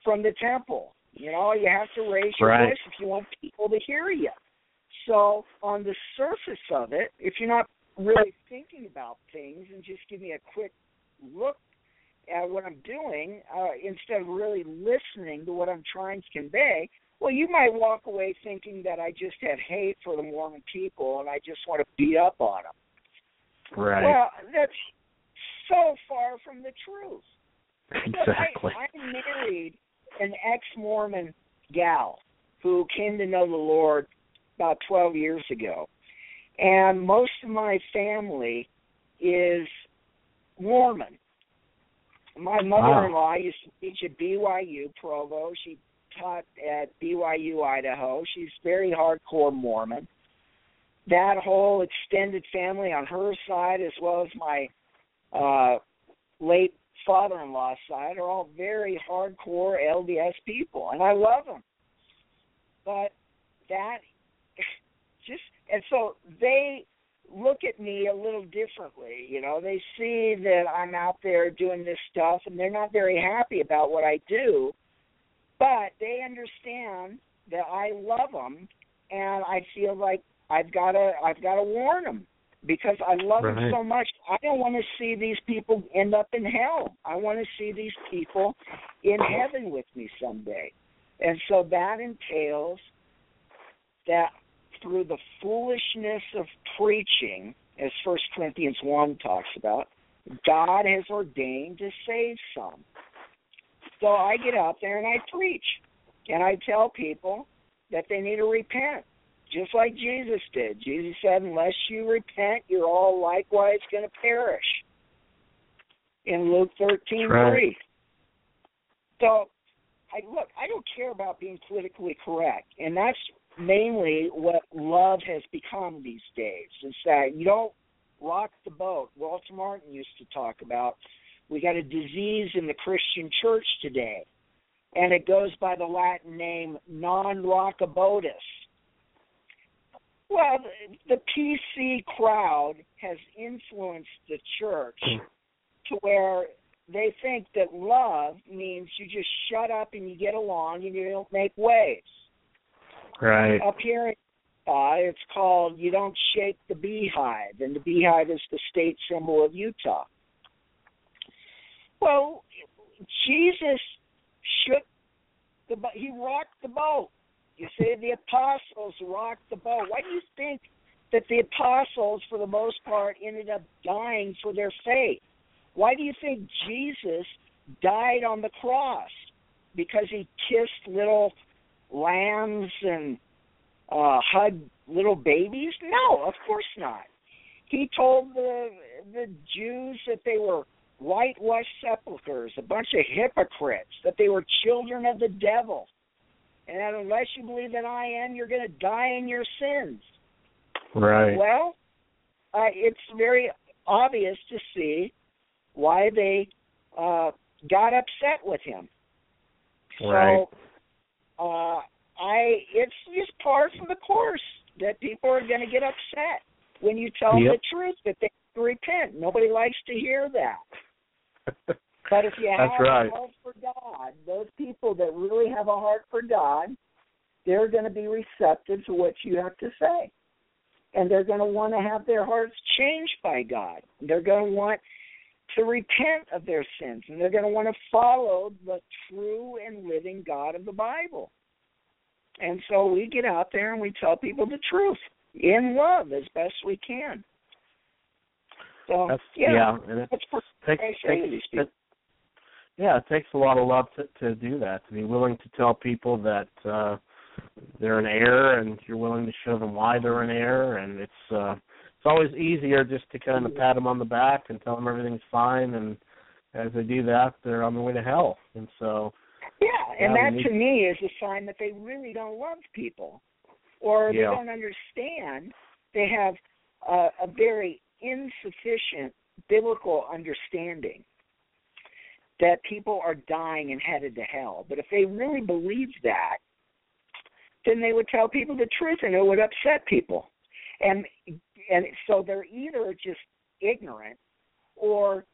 from the temple. You know, you have to raise your Right. voice if you want people to hear you. So, on the surface of it, if you're not really thinking about things and just give me a quick look at what I'm doing, uh, instead of really listening to what I'm trying to convey, well, you might walk away thinking that I just have hate for the Mormon people and I just want to beat up on them. Right. Well, that's so far from the truth. Exactly. I, I married an ex-Mormon gal who came to know the Lord about 12 years ago, and most of my family is Mormon. My mother-in-law used to teach at BYU Provo. She taught at BYU Idaho. She's very hardcore Mormon. that whole extended family on her side, as well as my uh, late father-in-law's side, are all very hardcore LDS people, and I love them. But that just and so they look at me a little differently. You know, they see that I'm out there doing this stuff, and they're not very happy about what I do. But they understand that I love them, and I feel like I've got to I've got to warn them because I love right. them so much. I don't want to see these people end up in hell. I want to see these people in heaven with me someday. And so that entails that through the foolishness of preaching, as First Corinthians one talks about, God has ordained to save some. So I get out there and I preach, and I tell people that they need to repent, just like Jesus did. Jesus said, "Unless you repent, you're all likewise going to perish." In Luke thirteen right. three. So, I look. I don't care about being politically correct, and that's mainly what love has become these days is that you don't rock the boat. Walter Martin used to talk about we got a disease in the Christian church today, and it goes by the Latin name non rockabotus. Well, the PC crowd has influenced the church hmm. to where they think that love means you just shut up and you get along and you don't make waves. Right. Up here in Utah, it's called You Don't Shake the Beehive, and the beehive is the state symbol of Utah. Well, Jesus shook the boat. He rocked the boat. You say the apostles rocked the boat. Why do you think that the apostles, for the most part, ended up dying for their faith? Why do you think Jesus died on the cross? Because he kissed little lambs and uh hug little babies? No, of course not. He told the the Jews that they were whitewashed sepulchres, a bunch of hypocrites, that they were children of the devil. And that unless you believe that I am, you're going to die in your sins. Right. Well, uh, it's very obvious to see why they uh, got upset with him. Right. So, uh, I it's just par for the course that people are going to get upset when you tell them Yep. the truth that they repent. Nobody likes to hear that. But if you have That's right. a heart for God, those people that really have a heart for God, they're going to be receptive to what you have to say. And they're going to want to have their hearts changed by God. They're going to want to repent of their sins. And they're going to want to follow the true and living God of the Bible. And so we get out there and we tell people the truth in love as best we can. So, That's yeah, yeah, that's what takes, I say to takes these people. it, yeah, it takes a lot of love to to do that. To be willing to tell people that uh they're in error, and you're willing to show them why they're in error, and it's uh it's always easier just to kind of pat them on the back and tell them everything's fine, and as they do that, they're on the way to hell. And so, Yeah, and Yeah, that need- to me is a sign that they really don't love people, or they don't understand. They have a, a very insufficient biblical understanding that people are dying and headed to hell. But if they really believed that, then they would tell people the truth, and it would upset people. And and so they're either just ignorant, or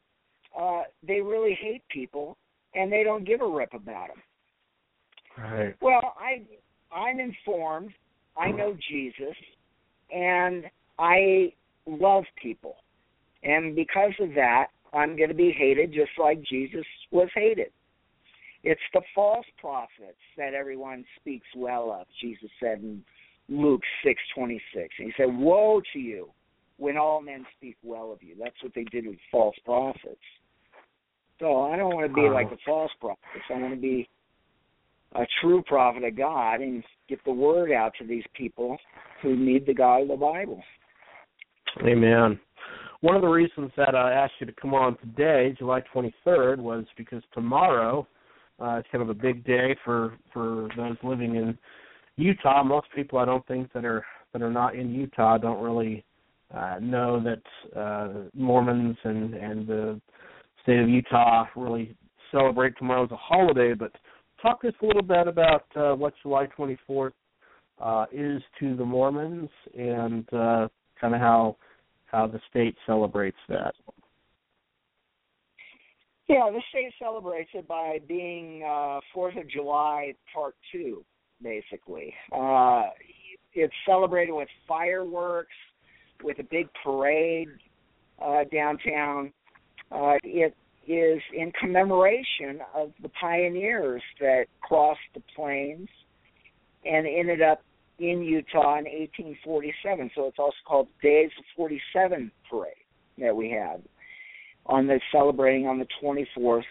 uh, they really hate people, and they don't give a rip about them. right, Well, I I'm informed. I know Jesus, and I love people, and because of that, I'm going to be hated just like Jesus was hated. It's the false prophets that everyone speaks well of. Jesus said in Luke six twenty six, and he said, "Woe to you when all men speak well of you." That's what they did with false prophets. So I don't want to be Oh. like the false prophets. I want to be a true prophet of God and get the word out to these people who need the God of the Bible. Amen. One of the reasons that I asked you to come on today, July 23rd, was because tomorrow uh, it's kind of a big day for for those living in Utah. Most people, I don't think, that are that are not in Utah don't really uh, know that uh, Mormons and and the state of Utah really celebrate tomorrow as a holiday. But talk to us a little bit about uh, what July 24th uh, is to the Mormons and uh, kind of how how the state celebrates that. Yeah, the state celebrates it by being uh, Fourth of July Part Two, basically. Uh, it's celebrated with fireworks, with a big parade uh, downtown. Uh, it is in commemoration of the pioneers that crossed the plains and ended up in Utah in 1847. So it's also called Days of 47 Parade that we had on the celebrating on the 24th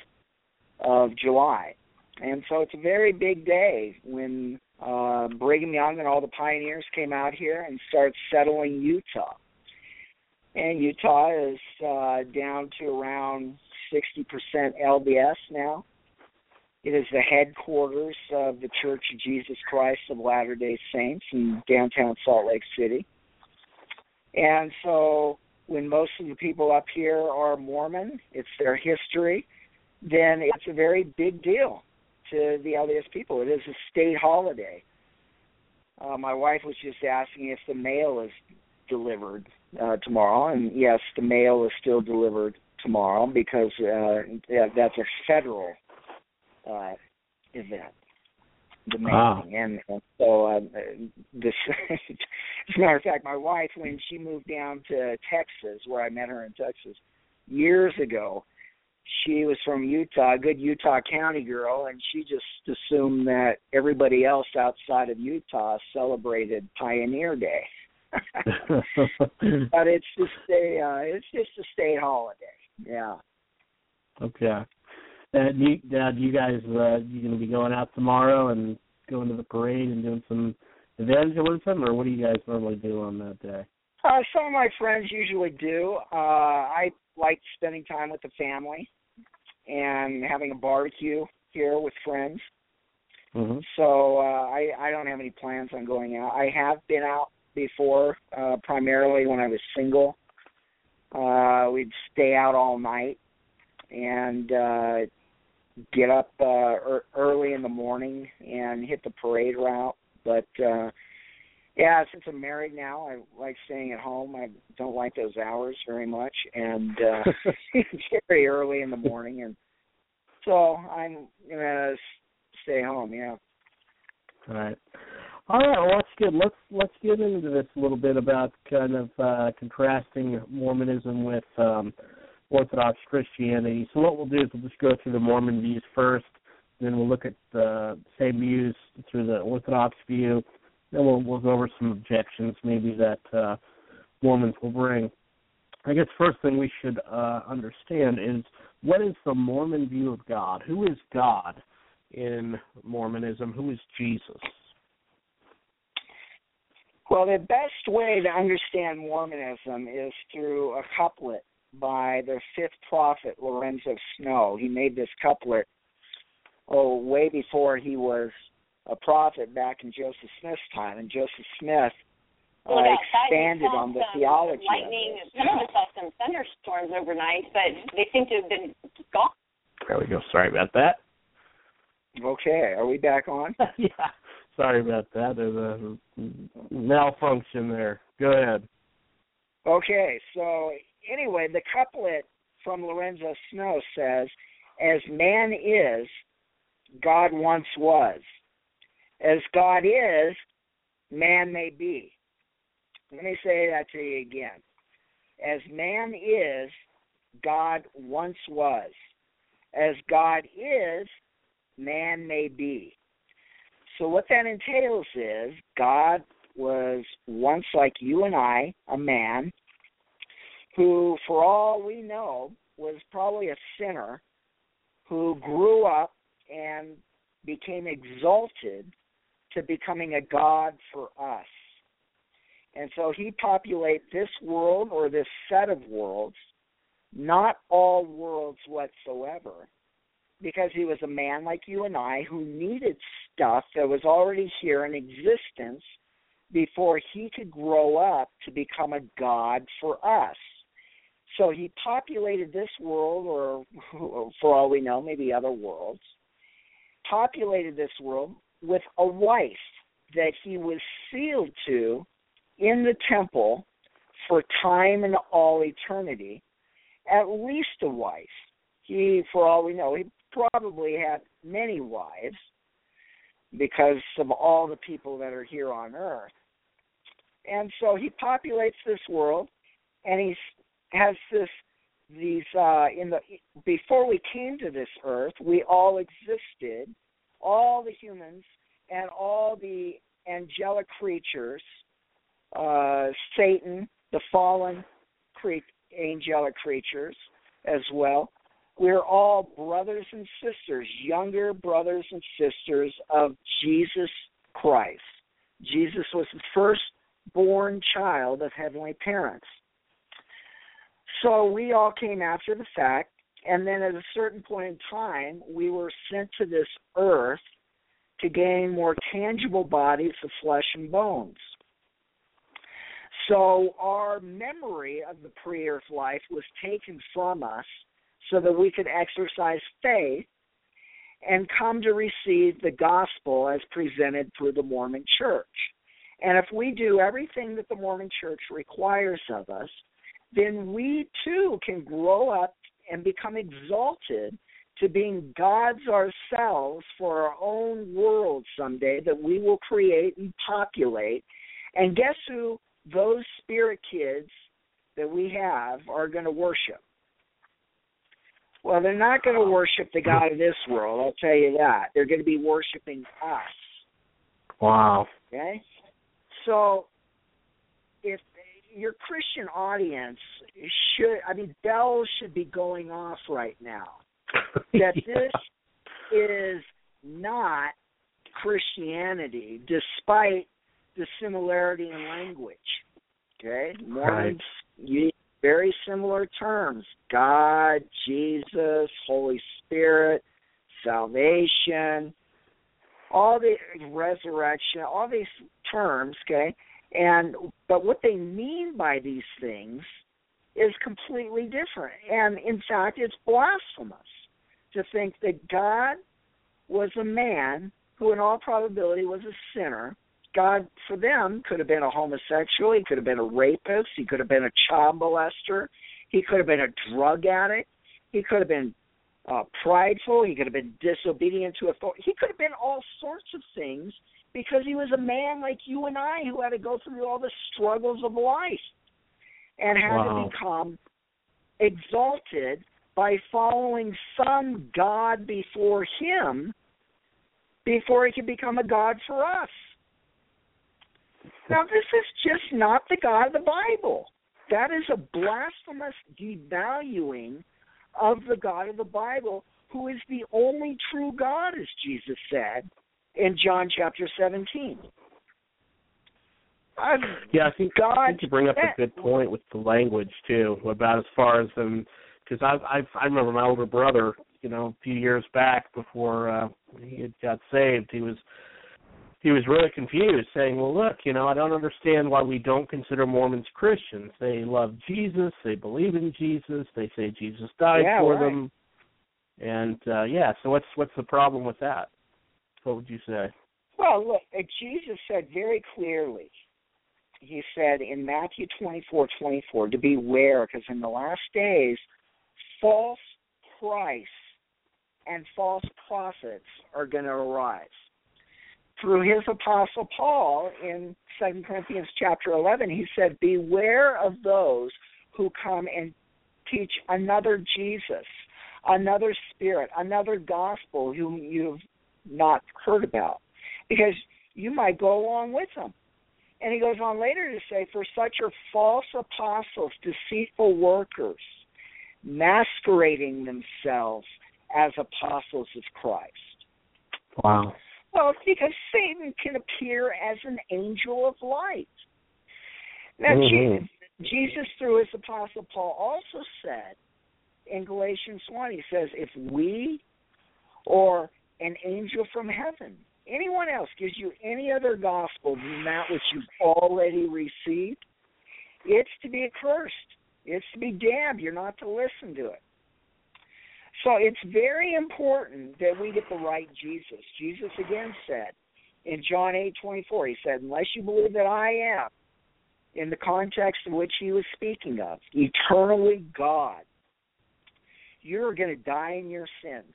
of July. And so it's a very big day when uh, Brigham Young and all the pioneers came out here and started settling Utah. And Utah is uh, down to around 60% LDS now. It is the headquarters of the Church of Jesus Christ of Latter day Saints in downtown Salt Lake City. And so when most of the people up here are Mormon, it's their history, then it's a very big deal to the LDS people. It is a state holiday. Uh, my wife was just asking if the mail is delivered uh, tomorrow, and yes, the mail is still delivered tomorrow because uh, that's a federal uh, event. The mailing, ah. and, and so uh, this. as a matter of fact, my wife, when she moved down to Texas, where I met her in Texas years ago, she was from Utah, a good Utah County girl, and she just assumed that everybody else outside of Utah celebrated Pioneer Day. but it's just a uh, it's just a state holiday. Yeah. Okay. Uh, do, you, uh, do you guys uh, you going to be going out tomorrow and going to the parade and doing some evangelism, or what do you guys normally do on that day? Uh, some of my friends usually do. Uh, I like spending time with the family and having a barbecue here with friends. Mm-hmm. So uh, I I don't have any plans on going out. I have been out before, uh, primarily when I was single. Uh, we'd stay out all night and uh, get up uh, er- early in the morning and hit the parade route. But uh, yeah, since I'm married now, I like staying at home. I don't like those hours very much, and uh, very early in the morning, and so I'm gonna stay home. Yeah. All right. All right, well that's good. Let's let's get into this a little bit about kind of uh, contrasting Mormonism with um, Orthodox Christianity. So what we'll do is we'll just go through the Mormon views first, then we'll look at the same views through the Orthodox view, then we'll we'll go over some objections maybe that uh, Mormons will bring. I guess first thing we should uh, understand is what is the Mormon view of God? Who is God in Mormonism? Who is Jesus? Well, the best way to understand Mormonism is through a couplet by the fifth prophet Lorenzo Snow. He made this couplet oh way before he was a prophet back in Joseph Smith's time, and Joseph Smith uh, well, expanded on the theology. Lightning. Some of us saw some thunderstorms overnight, but they seem to have been gone. There we go. Sorry about that. Okay, are we back on? yeah. Sorry about that. There's a malfunction there. Go ahead. Okay, so anyway, the couplet from Lorenzo Snow says, As man is, God once was. As God is, man may be. Let me say that to you again. As man is, God once was. As God is, man may be. So, what that entails is God was once like you and I, a man, who, for all we know, was probably a sinner who grew up and became exalted to becoming a God for us. And so he populates this world or this set of worlds, not all worlds whatsoever, because he was a man like you and I who needed stuff that was already here in existence before he could grow up to become a god for us. So he populated this world, or for all we know, maybe other worlds, populated this world with a wife that he was sealed to in the temple for time and all eternity, at least a wife. He, for all we know, he probably had many wives because of all the people that are here on earth. And so he populates this world and he has this these uh in the before we came to this earth we all existed all the humans and all the angelic creatures uh satan the fallen cre- angelic creatures as well. We're all brothers and sisters younger brothers and sisters of jesus christ. Jesus was the first born child of heavenly parents so we all came after the fact, and then at a certain point in time, we were sent to this earth to gain more tangible bodies of flesh and bones. So our memory of the pre earth life was taken from us so that we could exercise faith and come to receive the gospel as presented through the Mormon church. And if we do everything that the Mormon church requires of us, then we too can grow up and become exalted to being gods ourselves for our own world someday that we will create and populate. And guess who those spirit kids that we have are going to worship? Well, they're not going to worship the God of this world, I'll tell you that. They're going to be worshiping us. Wow. Okay? So your Christian audience should I mean bells should be going off right now. That Yeah. this is not Christianity despite the similarity in language. Okay? Mormons use very similar terms. God, Jesus, Holy Spirit, salvation, all the resurrection, all these terms, okay? And but what they mean by these things is completely different. And in fact, it's blasphemous to think that God was a man who in all probability was a sinner. God for them could have been a homosexual, he could have been a rapist, he could have been a child molester, he could have been a drug addict, he could have been uh, prideful, he could have been disobedient to authority. He could have been all sorts of things because he was a man like you and I who had to go through all the struggles of life and had Wow. to become exalted by following some God before him before he could become a God for us. Now, this is just not the God of the Bible. That is a blasphemous devaluing of the God of the Bible, who is the only true God, as Jesus said in John chapter 17. Uh, Yeah, I think, I God think you bring up a good point with the language too, about as far as them, because I I I remember my older brother, you know, a few years back before uh, he had got saved, he was he was really confused, saying, "Well, look, you know, I don't understand why we don't consider Mormons Christians. They love Jesus, they believe in Jesus, they say Jesus died Yeah, for right. them, and uh yeah. So what's what's the problem with that? What would you say? Well, look, uh, Jesus said very clearly, he said in Matthew twenty four twenty four to beware, because in the last days, false Christs and false prophets are going to arise. Through his apostle Paul in Second Corinthians chapter 11, he said, Beware of those who come and teach another Jesus, another spirit, another gospel whom you've not heard about because you might go along with them. And he goes on later to say, For such are false apostles, deceitful workers, masquerading themselves as apostles of Christ. Wow. Well, because Satan can appear as an angel of light. Now, Mhm. Je- Jesus, through his apostle Paul, also said in Galatians 1, he says, If we or an angel from heaven anyone else gives you any other gospel than that which you've already received, it's to be accursed. It's to be damned. You're not to listen to it. So it's very important that we get the right Jesus. Jesus again said in John eight twenty four, he said, Unless you believe that I am, in the context in which he was speaking of, eternally God, you're going to die in your sins.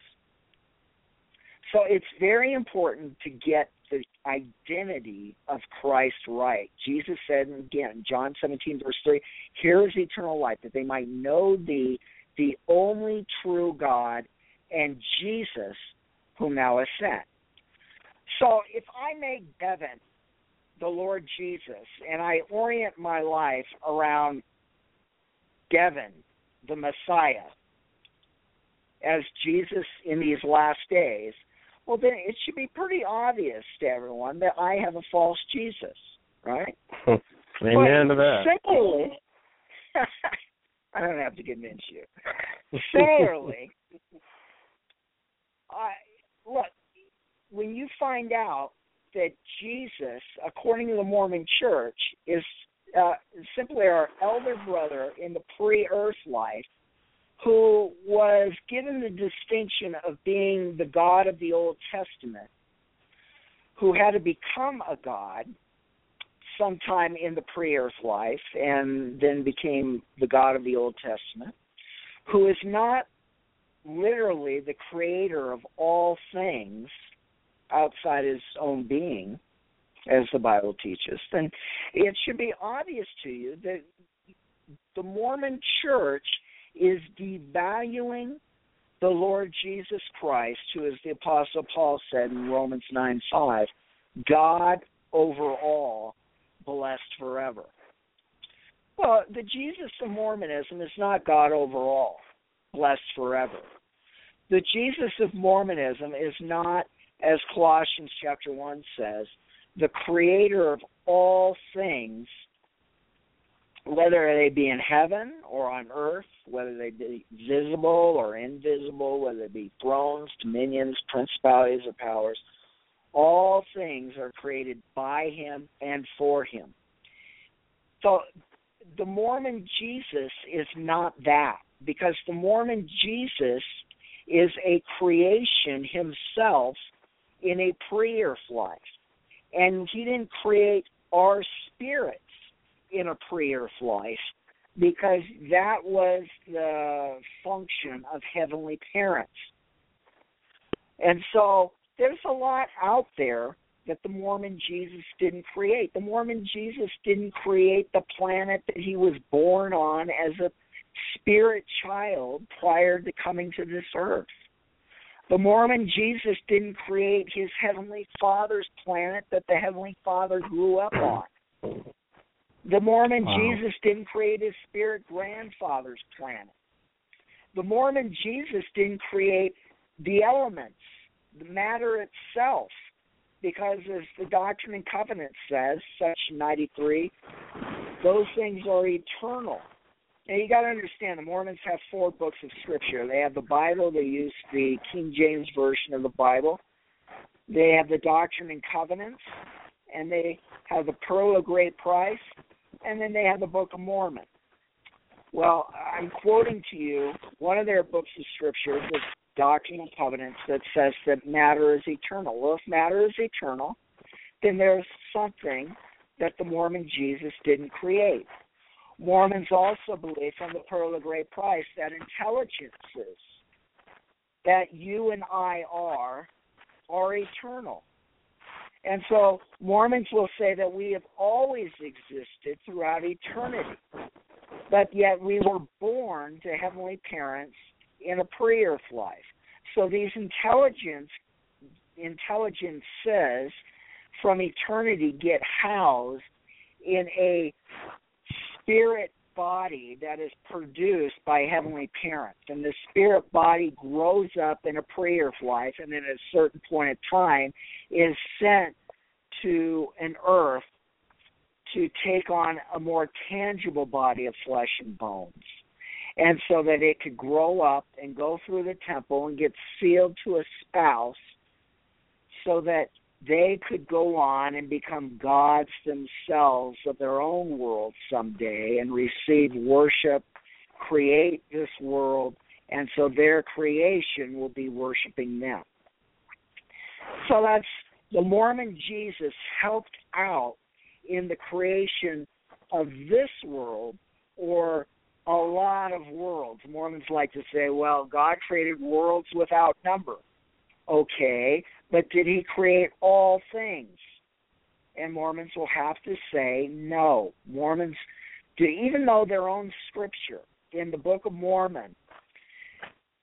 So it's very important to get the identity of Christ right. Jesus said again, John 17, verse 3, here is eternal life, that they might know thee, the only true God, and Jesus, whom thou hast sent. So if I make Devin the Lord Jesus and I orient my life around Devin, the Messiah, as Jesus in these last days, well, then it should be pretty obvious to everyone that I have a false Jesus, right? Amen but to that. Similarly, I don't have to convince you. Similarly, I look when you find out that Jesus, according to the Mormon Church, is uh, simply our elder brother in the pre-earth life who was given the distinction of being the God of the Old Testament, who had to become a God sometime in the pre earth life and then became the God of the Old Testament, who is not literally the creator of all things outside his own being, as the Bible teaches, then it should be obvious to you that the Mormon church is devaluing the Lord Jesus Christ, who, as the Apostle Paul said in Romans 9 5, God over all, blessed forever. Well, the Jesus of Mormonism is not God over all, blessed forever. The Jesus of Mormonism is not, as Colossians chapter 1 says, the creator of all things whether they be in heaven or on earth, whether they be visible or invisible, whether they be thrones, dominions, principalities, or powers, all things are created by him and for him. So the Mormon Jesus is not that, because the Mormon Jesus is a creation himself in a pre earth life. And he didn't create our spirits in a pre-earth life because that was the function of heavenly parents. And so there's a lot out there that the Mormon Jesus didn't create. The Mormon Jesus didn't create the planet that he was born on as a spirit child prior to coming to this earth. The Mormon Jesus didn't create his Heavenly Father's planet that the Heavenly Father grew up on. The Mormon wow. Jesus didn't create his spirit grandfather's planet. The Mormon Jesus didn't create the elements, the matter itself, because as the Doctrine and Covenants says, section 93, those things are eternal. Now you got to understand, the Mormons have four books of Scripture. They have the Bible. They use the King James version of the Bible. They have the Doctrine and Covenants, and they have the Pearl of Great Price, and then they have the Book of Mormon. Well, I'm quoting to you one of their books of scripture, the Doctrine and Covenants, that says that matter is eternal. Well, if matter is eternal, then there's something that the Mormon Jesus didn't create. Mormons also believe from the Pearl of Great Price that intelligences that you and I are are eternal. And so Mormons will say that we have always existed throughout eternity, but yet we were born to heavenly parents in a pre-earth life. So these intelligence intelligences from eternity get housed in a spirit body that is produced by heavenly parents. And the spirit body grows up in a pre-earth life and then at a certain point in time is sent to an earth to take on a more tangible body of flesh and bones. And so that it could grow up and go through the temple and get sealed to a spouse so that they could go on and become gods themselves of their own world someday and receive worship, create this world, and so their creation will be worshiping them. So that's the Mormon Jesus helped out in the creation of this world or a lot of worlds. Mormons like to say, well, God created worlds without number. Okay, but did he create all things? And Mormons will have to say no. Mormons do even though their own scripture in the Book of Mormon,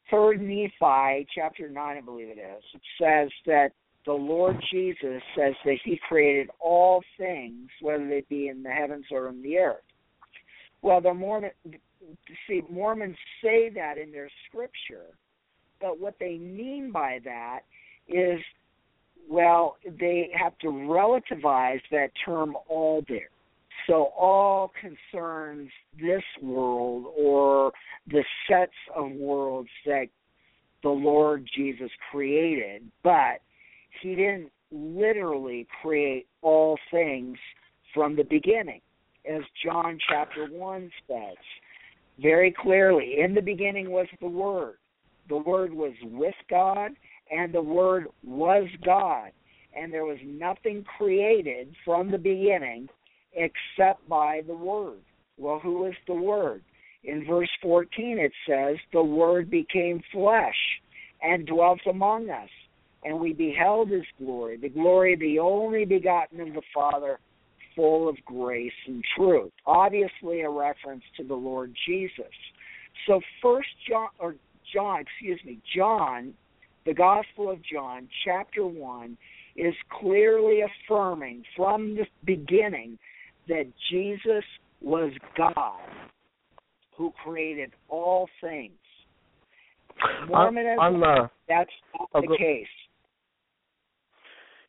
third Nephi, chapter nine, I believe it is, it says that the Lord Jesus says that He created all things, whether they be in the heavens or in the earth. Well, the Mormon see Mormons say that in their scripture, but what they mean by that is, well, they have to relativize that term all there. So all concerns this world or the sets of worlds that the Lord Jesus created, but he didn't literally create all things from the beginning, as John chapter 1 says very clearly. In the beginning was the Word. The Word was with God, and the Word was God. And there was nothing created from the beginning except by the Word. Well, who is the Word? In verse 14 it says, The Word became flesh and dwelt among us and we beheld his glory, the glory of the only begotten of the Father, full of grace and truth. Obviously, a reference to the Lord Jesus. So, First John, or John, excuse me, John, the Gospel of John, chapter one, is clearly affirming from the beginning that Jesus was God who created all things. Mormonism, I'm, uh, that's not the go, case.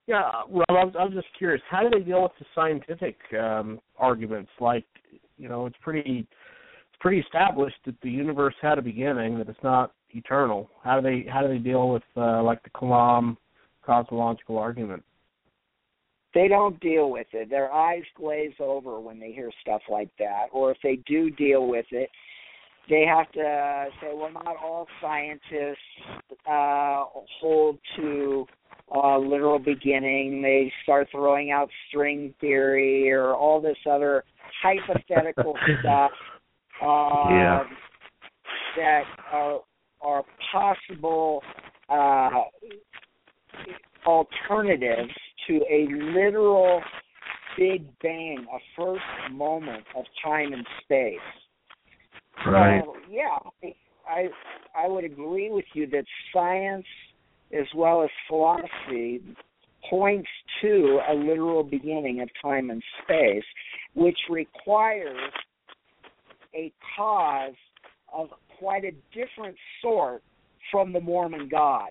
Yeah, Rob, I was, I was just curious. How do they deal with the scientific um, arguments? Like, you know, it's pretty it's pretty established that the universe had a beginning, that it's not eternal. How do they how do they deal with uh, like the Kalam cosmological argument? They don't deal with it. Their eyes glaze over when they hear stuff like that, or if they do deal with it, they have to say, well, not all scientists uh, hold to uh, literal beginning. They start throwing out string theory or all this other hypothetical stuff uh, yeah. that are are possible uh, alternatives to a literal Big Bang, a first moment of time and space. Right. So, yeah, I I would agree with you that science as well as philosophy points to a literal beginning of time and space, which requires a cause of quite a different sort from the Mormon God,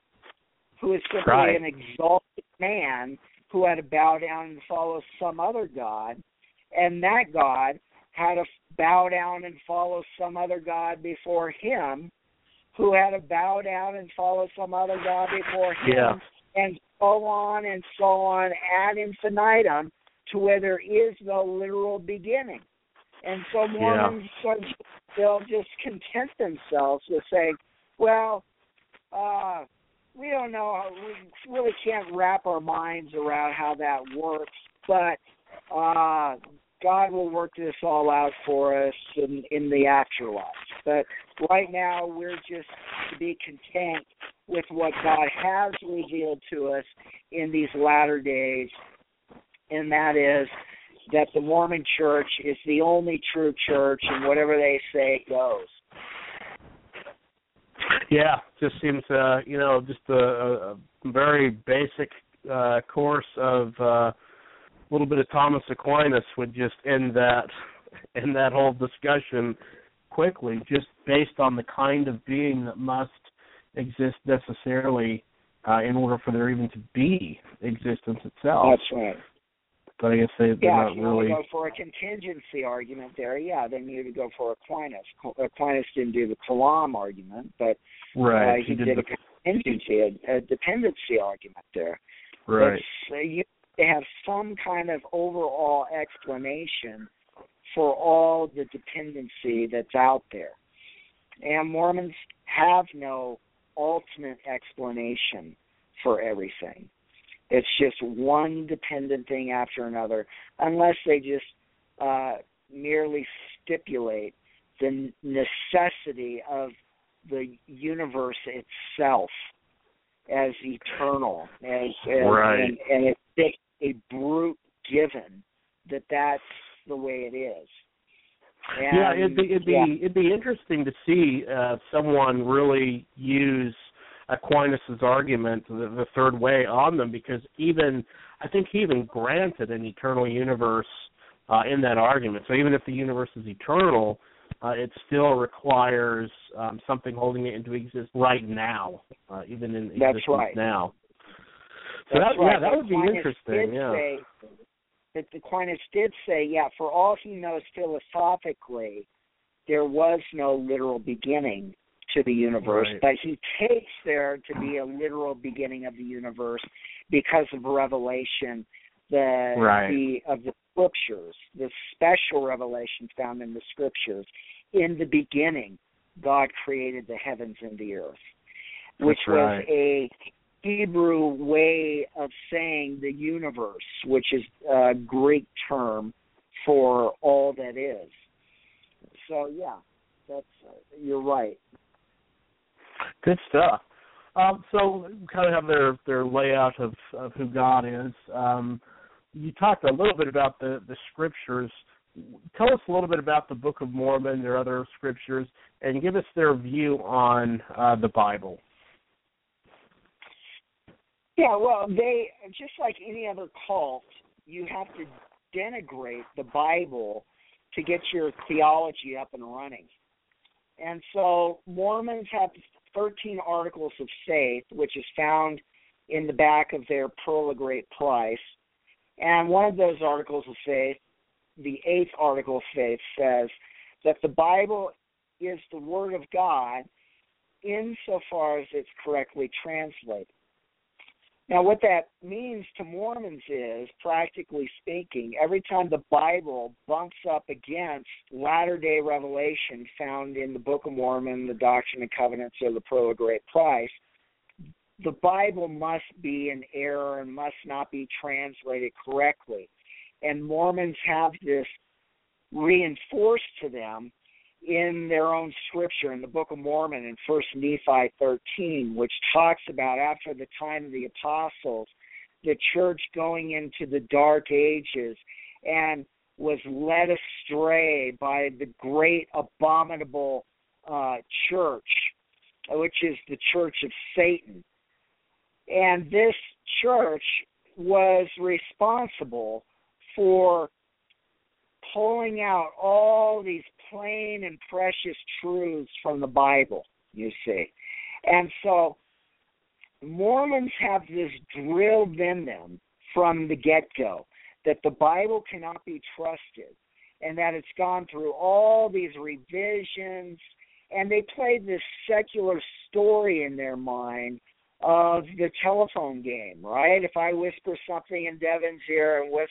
who is simply right. an exalted man who had to bow down and follow some other God, and that God had to bow down and follow some other God before him who had to bow down and follow some other god before him, yeah. and so on and so on ad infinitum to where there is no literal beginning. And so Mormons yeah. They'll just content themselves with saying, "Well, uh, we don't know. We really can't wrap our minds around how that works, but uh, God will work this all out for us in, in the afterlife. But right now, we're just to be content with what God has revealed to us in these latter days, and that is that the Mormon church is the only true church, and whatever they say goes. Yeah, just seems uh, you know just a, a very basic uh, course of uh, a little bit of Thomas Aquinas would just end that end that whole discussion quickly, just based on the kind of being that must exist necessarily uh, in order for there even to be existence itself. That's right. But I guess they, they're yeah, not if you really. to go for a contingency argument there, yeah, then you would go for Aquinas. Aquinas didn't do the Kalam argument, but right. uh, he, he did, did a contingency, a, a dependency argument there. Right. Uh, you they have some kind of overall explanation for all the dependency that's out there. And Mormons have no ultimate explanation for everything. It's just one dependent thing after another, unless they just uh, merely stipulate the necessity of the universe itself as eternal, as, as Right. and, and it's just a brute given that that's the way it is. And, yeah, it'd be it'd be yeah. it'd be interesting to see uh, someone really use Aquinas's argument, the, the third way, on them because even I think he even granted an eternal universe uh, in that argument. So even if the universe is eternal, uh, it still requires um, something holding it into existence right now, uh, even in That's existence right. now. So That's that, right. yeah, that would be Aquinas interesting. Did Yeah. say, that Aquinas did say, yeah, for all he knows philosophically, there was no literal beginning to the universe, Right. but he takes there to be a literal beginning of the universe because of revelation, the Right. the of the scriptures, the special revelations found in the scriptures. In the beginning, God created the heavens and the earth, which That's right. was a Hebrew way of saying the universe, which is a Greek term for all that is. So yeah, that's uh, you're right. Good stuff. Um, so kind of have their their layout of of who God is. Um, you talked a little bit about the the scriptures. Tell us a little bit about the Book of Mormon, their other scriptures, and give us their view on uh, the Bible. Yeah, well, they just like any other cult, you have to denigrate the Bible to get your theology up and running. And so Mormons have 13 articles of faith, which is found in the back of their Pearl of Great Price. And one of those articles of faith, the eighth article of faith, says that the Bible is the Word of God insofar as it's correctly translated. Now, what that means to Mormons is, practically speaking, every time the Bible bumps up against latter day revelation found in the Book of Mormon, the Doctrine and Covenants, or the Pearl of Great Price, the Bible must be in error and must not be translated correctly. And Mormons have this reinforced to them in their own scripture in the Book of Mormon in First Nephi 13, which talks about after the time of the apostles, the church going into the dark ages and was led astray by the great abominable uh, church, which is the church of Satan. And this church was responsible for pulling out all these plain and precious truths from the Bible, you see. And so Mormons have this drilled in them from the get go that the Bible cannot be trusted and that it's gone through all these revisions and they play this secular story in their mind of the telephone game, right? If I whisper something in Devin's ear and whis-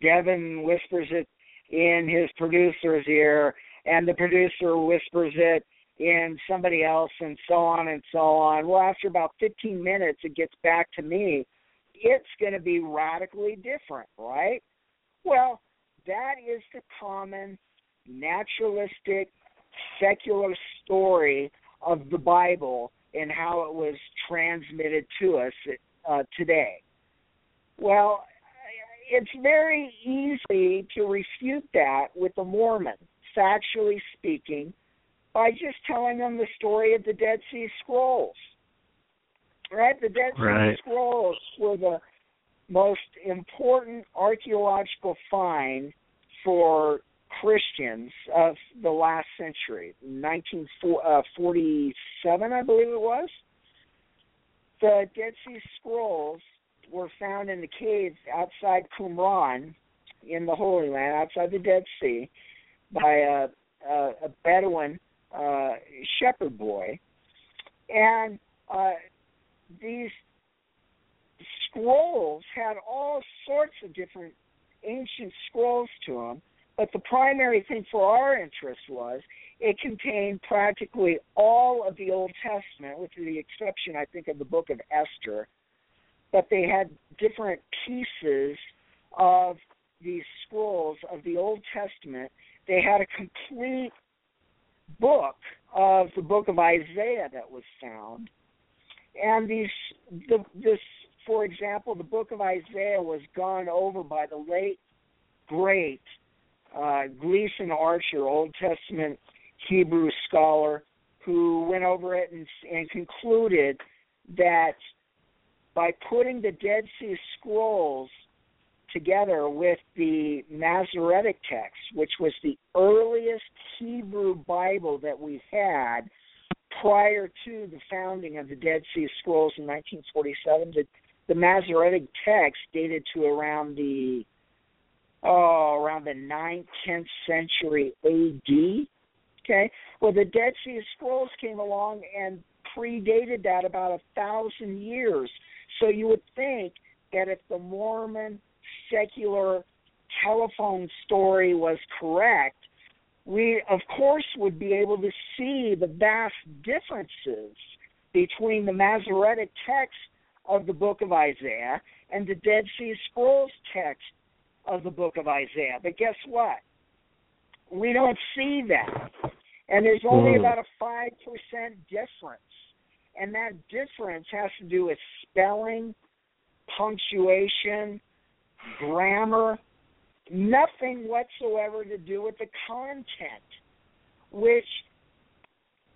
Devin whispers it in his producer's ear, and the producer whispers it in somebody else, and so on and so on. Well, after about 15 minutes, it gets back to me. It's going to be radically different, right? Well, that is the common naturalistic secular story of the Bible and how it was transmitted to us uh, today. Well, it's very easy to refute that with the Mormon, factually speaking, by just telling them the story of the Dead Sea Scrolls. Right? The Dead Right. Sea Scrolls were the most important archaeological find for Christians of the last century, 1947, uh, I believe it was. The Dead Sea Scrolls were found in the caves outside Qumran in the Holy Land, outside the Dead Sea, by a, a, a Bedouin uh, shepherd boy. And uh, these scrolls had all sorts of different ancient scrolls to them, but the primary thing for our interest was it contained practically all of the Old Testament, with the exception, I think, of the book of Esther. But they had different pieces of these scrolls of the Old Testament. They had a complete book of the book of Isaiah that was found. And these, the, this, for example, the book of Isaiah was gone over by the late, great uh, Gleason Archer, Old Testament Hebrew scholar, who went over it and, and concluded that by putting the Dead Sea Scrolls together with the Masoretic text, which was the earliest Hebrew Bible that we had prior to the founding of the Dead Sea Scrolls in 1947. The, the Masoretic text dated to around the oh around the 9th 10th century AD. Okay, well the Dead Sea Scrolls came along and predated that about a thousand years. So you would think that if the Mormon secular telephone story was correct, we of course would be able to see the vast differences between the Masoretic text of the book of Isaiah and the Dead Sea Scrolls text of the book of Isaiah. But guess what? We don't see that. And there's only Hmm. about a 5% difference. And that difference has to do with spelling, punctuation, grammar, nothing whatsoever to do with the content, which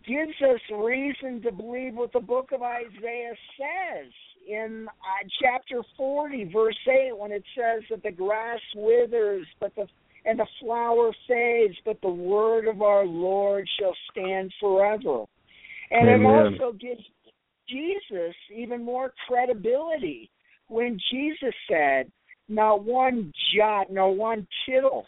gives us reason to believe what the book of Isaiah says in uh, chapter 40, verse 8, when it says that the grass withers, but the and the flower fades, but the word of our Lord shall stand forever. And Amen. it also gives Jesus even more credibility when Jesus said, not one jot, nor one tittle.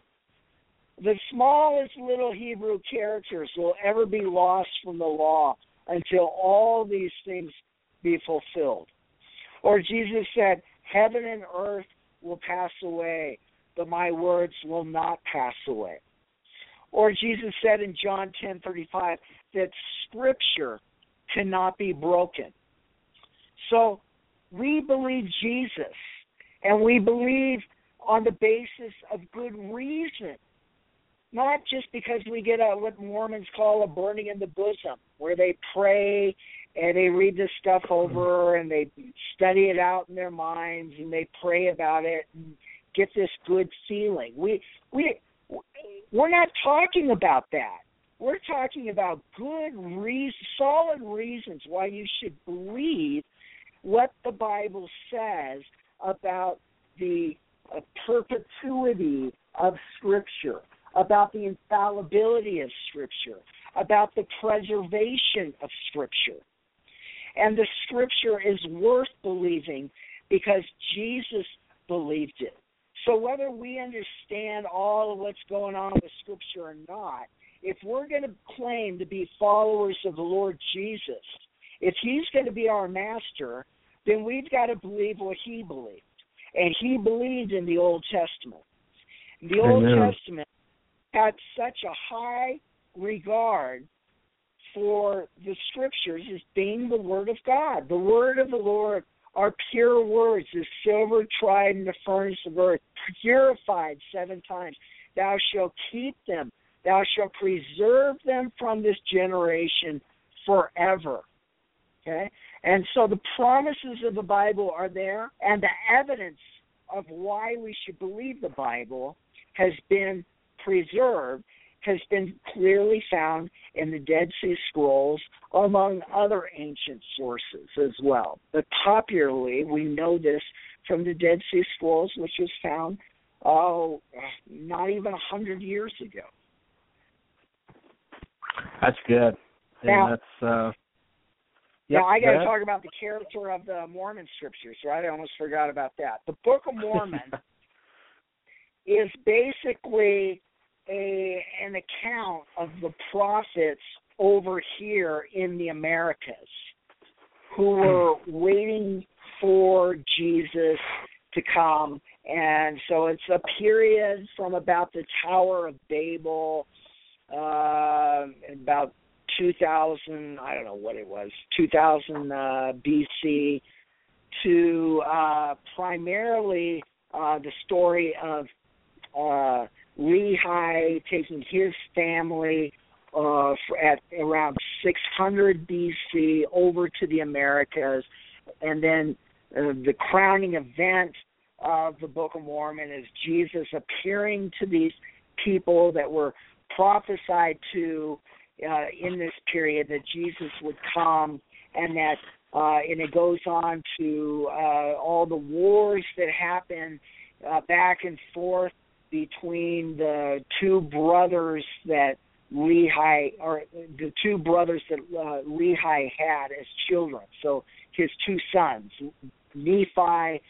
The smallest little Hebrew characters will ever be lost from the law until all these things be fulfilled. Or Jesus said, Heaven and earth will pass away, but my words will not pass away. Or Jesus said in John ten thirty five that scripture cannot be broken. So we believe Jesus and we believe on the basis of good reason. Not just because we get a what Mormons call a burning in the bosom, where they pray and they read this stuff over and they study it out in their minds and they pray about it and get this good feeling. We we we're not talking about that. We're talking about good solid reasons why you should believe what the Bible says about the uh, perpetuity of Scripture, about the infallibility of Scripture, about the preservation of Scripture. And the Scripture is worth believing because Jesus believed it. So whether we understand all of what's going on with Scripture or not, if we're going to claim to be followers of the Lord Jesus, if He's going to be our master, then we've got to believe what He believed. And He believed in the Old Testament. The Old Testament had such a high regard for the Scriptures as being the Word of God. The Word of the Lord are pure words, as silver tried in the furnace of earth, purified seven times. Thou shalt keep them. Thou shalt preserve them from this generation forever. Okay? And so the promises of the Bible are there, and the evidence of why we should believe the Bible has been preserved, has been clearly found in the Dead Sea Scrolls, among other ancient sources as well. But popularly, we know this from the Dead Sea Scrolls, which was found, oh, not even a hundred years ago. That's good. Now- that's uh Yep, now I got to talk about the character of the Mormon scriptures, right? I almost forgot about that. The Book of Mormon is basically a an account of the prophets over here in the Americas who were waiting for Jesus to come. And so it's a period from about the Tower of Babel, uh, about 2000, I don't know what it was, 2000 uh, BC, to uh, primarily uh, the story of uh, Lehi taking his family uh, at around 600 BC over to the Americas, and then uh, the crowning event of the Book of Mormon is Jesus appearing to these people that were prophesied to uh, in this period that Jesus would come, and that uh, and it goes on to uh, all the wars that happen uh, back and forth between the two brothers that Lehi or the two brothers that uh, Lehi had as children. So his two sons, Nephi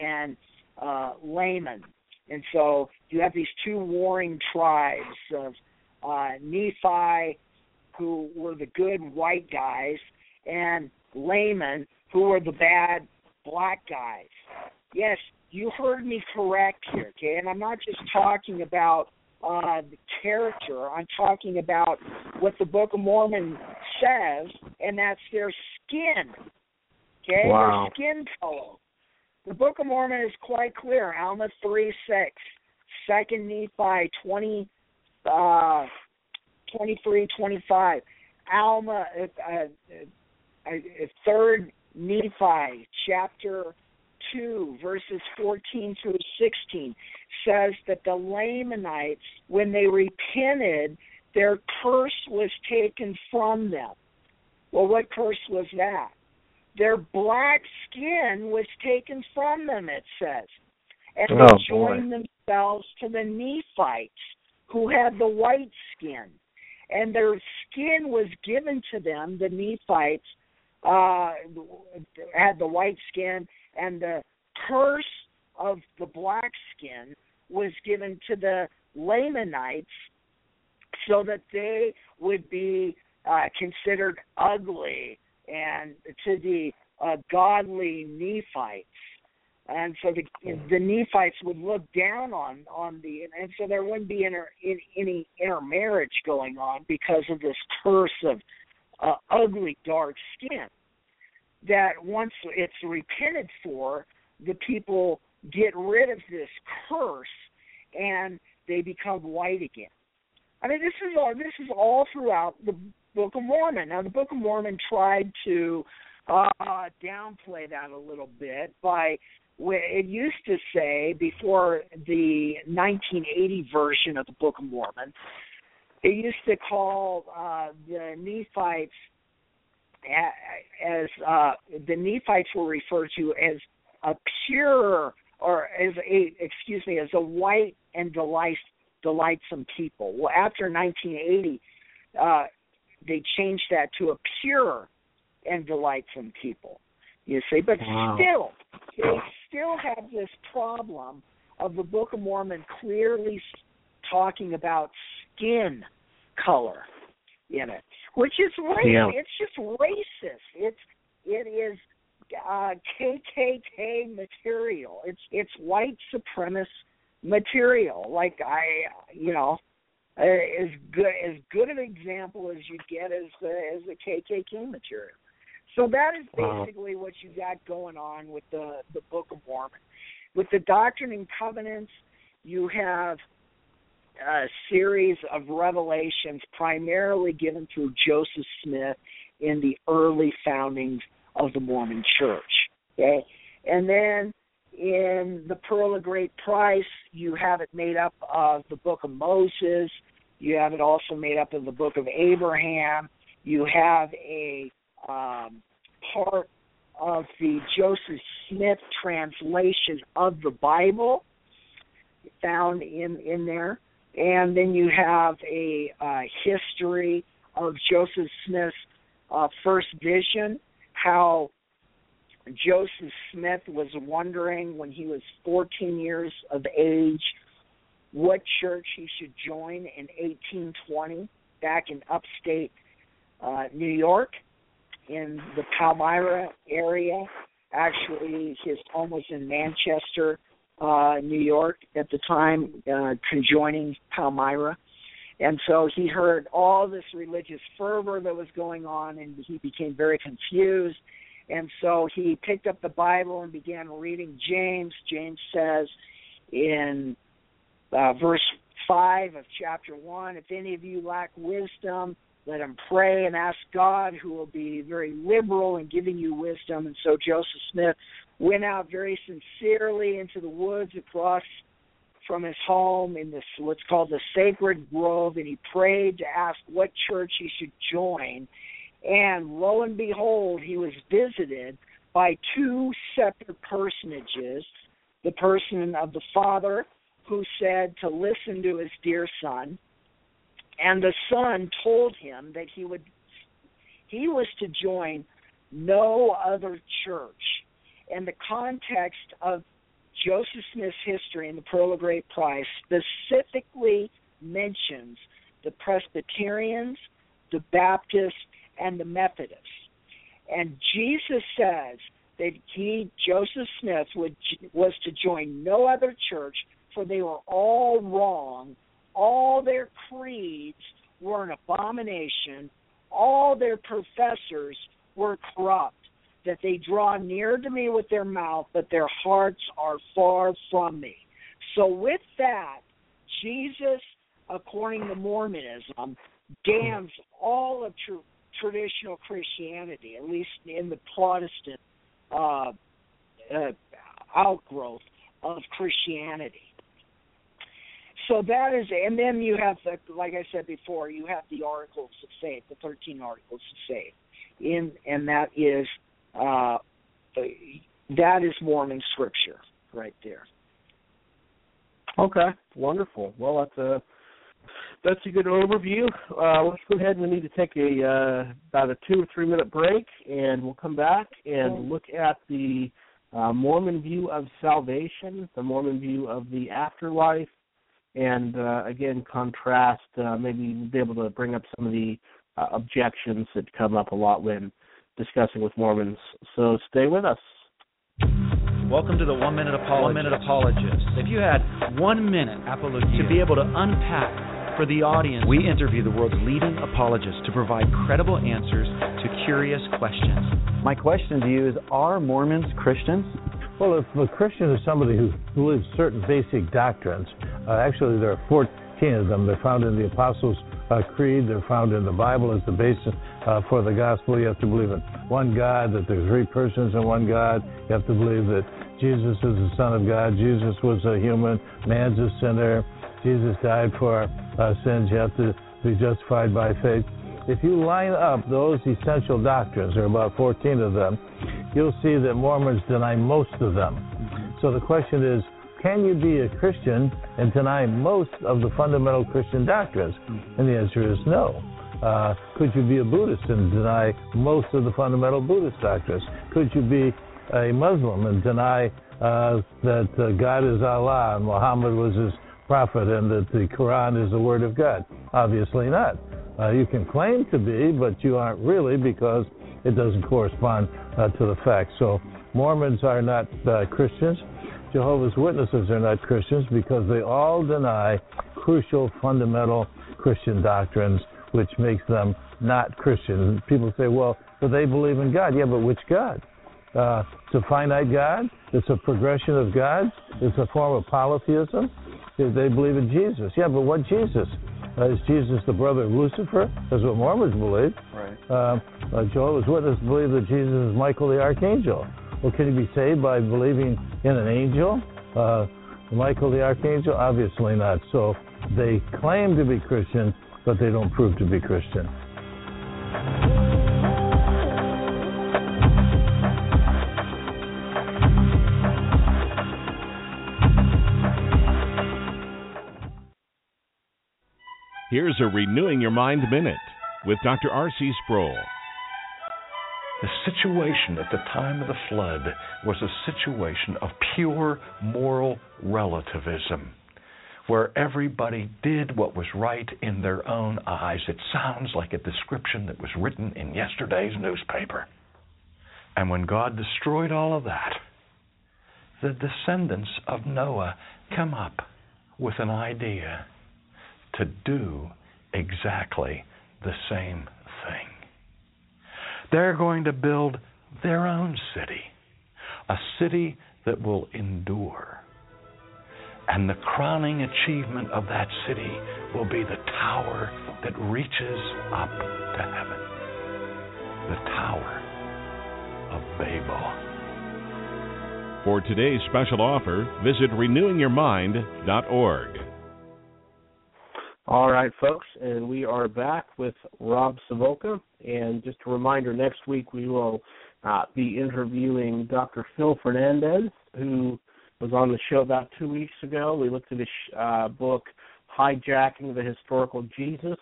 and uh, Laman. And so you have these two warring tribes of uh, Nephi, who were the good white guys, and Laman, who were the bad black guys. Yes, you heard me correct here, okay? And I'm not just talking about uh, the character. I'm talking about what the Book of Mormon says, and that's their skin. Okay, wow. their skin color. The Book of Mormon is quite clear. Alma three six, Second Nephi twenty, uh, twenty three twenty five, Alma uh, uh, uh, third Nephi chapter 2, verses 14 through 16, says that the Lamanites, when they repented, their curse was taken from them. Well, what curse was that? Their black skin was taken from them, it says. And oh, they joined boy. themselves to the Nephites, who had the white skin. And their skin was given to them, the Nephites, uh, had the white skin, and the curse of the black skin was given to the Lamanites so that they would be uh, considered ugly and to the uh, godly Nephites. And so the the Nephites would look down on on the and so there wouldn't be inter, in, any intermarriage going on because of this curse of uh, ugly dark skin that once it's repented for, the people get rid of this curse and they become white again. I mean, this is all this is all throughout the Book of Mormon. Now, the Book of Mormon tried to uh, downplay that a little bit by it used to say before the 1980 version of the Book of Mormon, it used to call uh, the Nephites as uh, the Nephites were referred to as a pure or as a excuse me as a white and delight, delightsome people. Well, after 1980, uh, they changed that to a pure and delightsome people. You see, but wow. still, they still have this problem of the Book of Mormon clearly talking about skin color in it which is racist. Yeah. It's just racist. It's it is uh, KKK material. It's it's white supremacist material. Like I, you know, uh, as good as good an example as you get as the as the KKK material. So that is basically wow. what you got going on with the the Book of Mormon. With the Doctrine and Covenants, you have a series of revelations primarily given through Joseph Smith in the early foundings of the Mormon Church. Okay? And then in the Pearl of Great Price, you have it made up of the Book of Moses. You have it also made up of the Book of Abraham. You have a um, part of the Joseph Smith translation of the Bible found in in there and then you have a uh, history of Joseph Smith's uh, first vision, how Joseph Smith was wondering when he was 14 years of age what church he should join in 1820 back in upstate uh, New York in the Palmyra area. Actually his home was in Manchester, uh, New York at the time, uh, conjoining Palmyra. And so he heard all this religious fervor that was going on, and he became very confused. And so he picked up the Bible and began reading James. James says in uh, verse 5 of chapter 1 If any of you lack wisdom, let him pray and ask God, who will be very liberal in giving you wisdom. And so Joseph Smith went out very sincerely into the woods across from his home in this what's called the Sacred Grove, and he prayed to ask what church he should join. And lo and behold, he was visited by two separate personages the person of the father who said to listen to his dear son, and the son told him that he would he was to join no other church. And the context of Joseph Smith's history in the Pearl of Great Price specifically mentions the Presbyterians, the Baptists, and the Methodists. And Jesus says that he, Joseph Smith, would was to join no other church, for they were all wrong. All their creeds were an abomination. All their professors were corrupt that they draw near to me with their mouth, but their hearts are far from me. So, with that, Jesus, according to Mormonism, damns all of tr- traditional Christianity, at least in the Protestant uh, uh, outgrowth of Christianity. So that is, and then you have the, like I said before, you have the Articles of Faith, the thirteen Articles of Faith, in, and that is uh, that is Mormon scripture right there. Okay, wonderful. Well, that's a that's a good overview. Uh, let's go ahead. And we need to take a uh, about a two or three minute break, and we'll come back and look at the uh, Mormon view of salvation, the Mormon view of the afterlife, and uh, again contrast. Uh, maybe be able to bring up some of the uh, objections that come up a lot when discussing with Mormons. So stay with us. Welcome to the One Minute Apologist. One Minute Apologist. If you had one minute Apologia. to be able to unpack for the audience, we interview the world's leading apologists to provide credible answers to curious questions. My question to you is Are Mormons Christians? Well, if a Christian is somebody who believes certain basic doctrines, uh, actually, there are 14 of them. They're found in the Apostles' uh, Creed, they're found in the Bible as the basis uh, for the gospel. You have to believe in one God, that there's three persons in one God. You have to believe that Jesus is the Son of God. Jesus was a human. Man's a sinner. Jesus died for our sins. You have to be justified by faith. If you line up those essential doctrines, there are about 14 of them, you'll see that Mormons deny most of them. So the question is, can you be a Christian and deny most of the fundamental Christian doctrines? And the answer is no. Uh, could you be a Buddhist and deny most of the fundamental Buddhist doctrines? Could you be a Muslim and deny uh, that uh, God is Allah and Muhammad was his prophet and that the Quran is the word of God? Obviously not. Uh, you can claim to be, but you aren't really because it doesn't correspond uh, to the facts. So Mormons are not uh, Christians. Jehovah's Witnesses are not Christians because they all deny crucial fundamental Christian doctrines which makes them not Christians. People say, well, but they believe in God. Yeah, but which God? Uh, it's a finite God. It's a progression of gods. It's a form of polytheism. They believe in Jesus. Yeah, but what Jesus? Uh, is Jesus the brother of Lucifer? That's what Mormons believe. Right. Uh, uh, Jehovah's Witnesses believe that Jesus is Michael the Archangel. Well, can you be saved by believing in an angel? Uh, Michael the Archangel? Obviously not. So they claim to be Christian, but they don't prove to be Christian. Here's a Renewing Your Mind Minute with Dr. R.C. Sproul. The situation at the time of the flood was a situation of pure moral relativism where everybody did what was right in their own eyes. It sounds like a description that was written in yesterday's newspaper. And when God destroyed all of that, the descendants of Noah come up with an idea to do exactly the same. They're going to build their own city, a city that will endure. And the crowning achievement of that city will be the tower that reaches up to heaven. The Tower of Babel. For today's special offer, visit renewingyourmind.org. All right, folks, and we are back with Rob Sivulka. And just a reminder, next week we will uh, be interviewing Dr. Phil Fernandez, who was on the show about two weeks ago. We looked at his uh, book, Hijacking the Historical Jesus.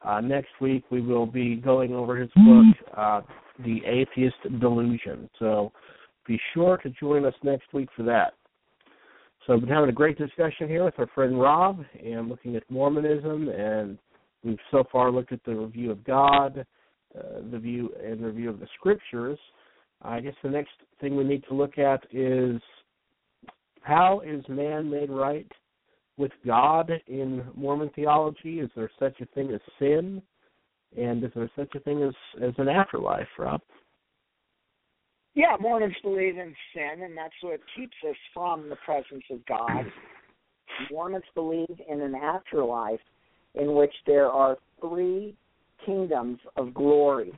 Uh, next week we will be going over his book, uh, The Atheist Delusion. So be sure to join us next week for that. So I've been having a great discussion here with our friend Rob and looking at Mormonism, and we've so far looked at the review of God, uh, the view and the review of the scriptures. I guess the next thing we need to look at is how is man made right with God in Mormon theology? Is there such a thing as sin? And is there such a thing as, as an afterlife, Rob? Yeah, Mormons believe in sin, and that's what keeps us from the presence of God. Mormons believe in an afterlife in which there are three kingdoms of glory.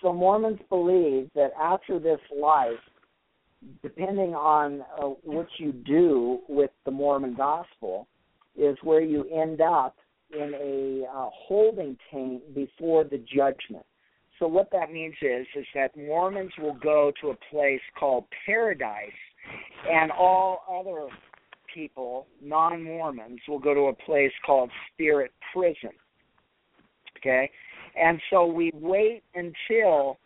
So Mormons believe that after this life, depending on uh, what you do with the Mormon gospel, is where you end up in a uh, holding tank before the judgment. So what that means is is that Mormons will go to a place called paradise, and all other people, non-Mormons, will go to a place called spirit prison. Okay, and so we wait until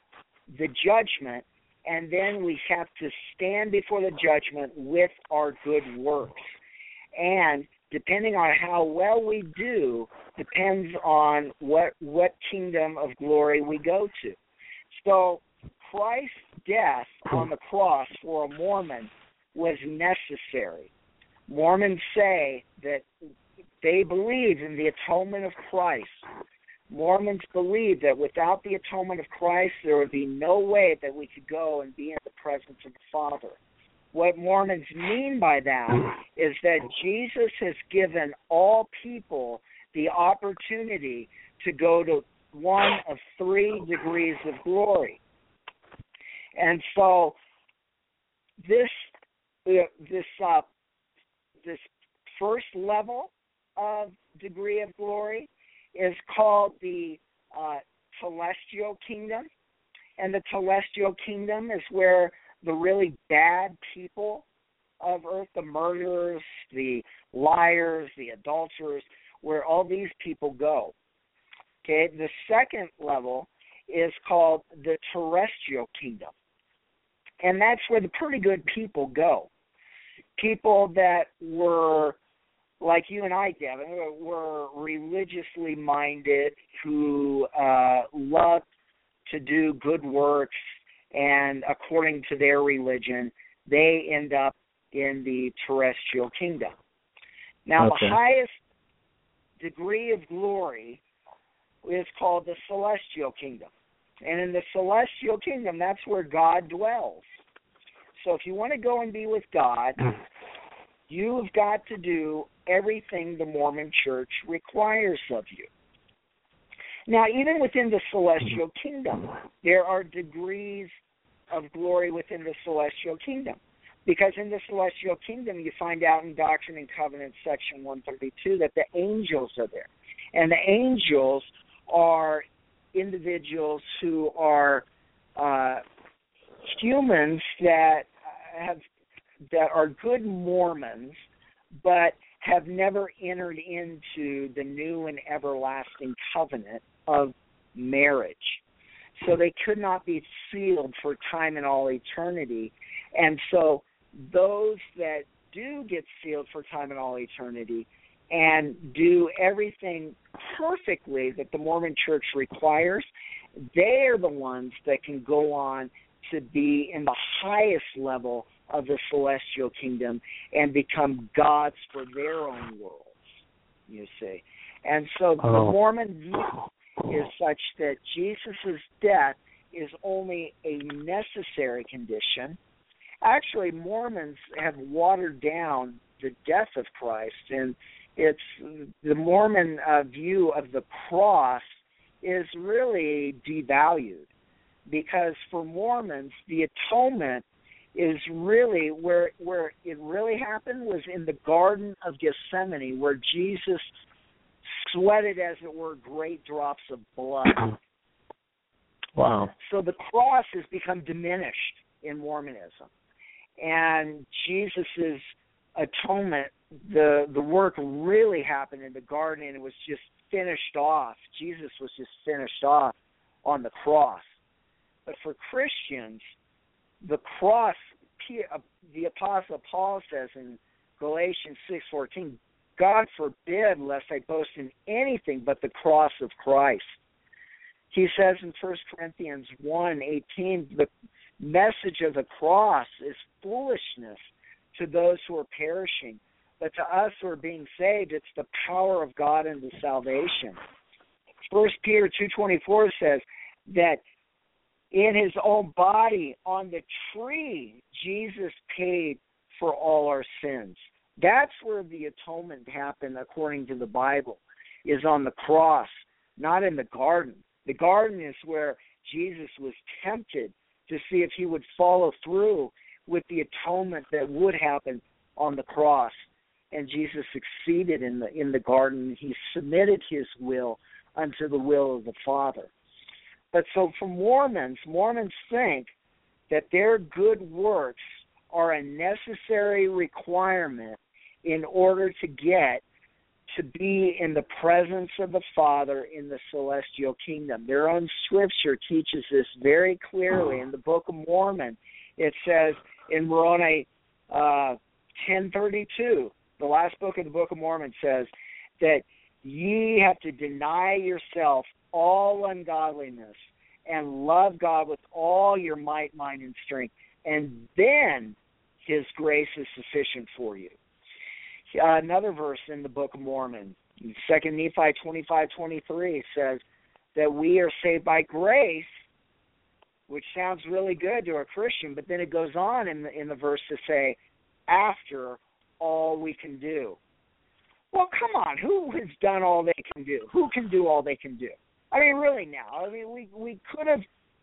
the judgment, and then we have to stand before the judgment with our good works. And depending on how well we do, depends on what what kingdom of glory we go to. So Christ's death on the cross for a Mormon was necessary. Mormons say that they believe in the atonement of Christ. Mormons believe that without the atonement of Christ, there would be no way that we could go and be in the presence of the Father. What Mormons mean by that is that Jesus has given all people the opportunity to go to one of three degrees of glory. And so this uh, this uh, this first level of degree of glory is called the uh, telestial kingdom, and the telestial kingdom is where the really bad people of earth, the murderers, the liars, the adulterers, where all these people go. Okay, the second level is called the terrestrial kingdom. And that's where the pretty good people go. People that were like you and I, Devin, were religiously minded, who uh, loved to do good works, and according to their religion, they end up in the terrestrial kingdom. Now, okay. the highest degree of glory is called the celestial kingdom. And in the celestial kingdom, that's where God dwells. So if you want to go and be with God, hmm. you've got to do everything the Mormon church requires of you. Now, even within the celestial hmm. kingdom, there are degrees of glory within the celestial kingdom. Because in the celestial kingdom, you find out in Doctrine and Covenants, section 132, that the angels are there. And the angels are individuals who are uh, humans that have that are good Mormons, but have never entered into the new and everlasting covenant of marriage. So they could not be sealed for time and all eternity. And so those that do get sealed for time and all eternity and do everything perfectly that the Mormon church requires, they are the ones that can go on to be in the highest level of the celestial kingdom and become gods for their own worlds. You see, and so the Oh. Mormon view is such that Jesus' death is only a necessary condition. Actually, Mormons have watered down the death of Christ, and it's the Mormon uh, view of the cross is really devalued because for Mormons, the atonement is really where where it really happened was in the Garden of Gethsemane, where Jesus sweated, as it were, great drops of blood. Wow. So the cross has become diminished in Mormonism, and Jesus's atonement, the the work really happened in the garden, and it was just finished off. Jesus was just finished off on the cross. But for Christians, the cross, uh, the apostle Paul says in Galatians six fourteen, God forbid lest I boast in anything but the cross of Christ. He says in First Corinthians one eighteen, the message of the cross is foolishness to those who are perishing, but to us who are being saved, it's the power of God unto salvation. First Peter two twenty four says that in his own body on the tree, Jesus paid for all our sins. That's where the atonement happened according to the Bible, is on the cross, not in the garden. The garden is where Jesus was tempted to see if he would follow through with the atonement that would happen on the cross. And Jesus succeeded in the in the garden. He submitted his will unto the will of the Father. But so for Mormons, Mormons think that their good works are a necessary requirement in order to get to be in the presence of the Father in the celestial kingdom. Their own scripture teaches this very clearly in the Book of Mormon. It says in Moroni uh, 1032, the last book of the Book of Mormon says that ye have to deny yourself all ungodliness and love God with all your might, mind, and strength, and then His grace is sufficient for you. Uh, another verse in the Book of Mormon, Second Nephi twenty five twenty three says that we are saved by grace, which sounds really good to a Christian, but then it goes on in the in the verse to say, after all we can do. Well, come on, who has done all they can do? Who can do all they can do? I mean, really now. I mean, we we could have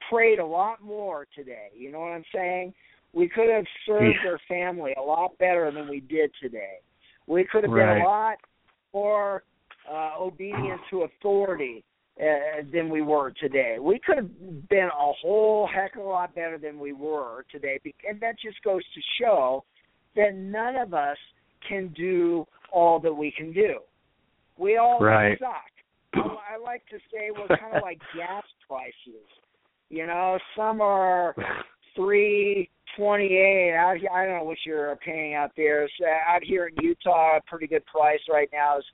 prayed a lot more today. You know what I'm saying? We could have served Yeah. our family a lot better than we did today. We could have Right. been a lot more uh, obedient to authority uh, than we were today. We could have been a whole heck of a lot better than we were today, and that just goes to show that none of us can do all that we can do. We all Right. suck. I, I like to say we're kind of like gas prices. You know, some are three twenty-eight. Out I don't know what you're paying out there. So out here in Utah, a pretty good price right now is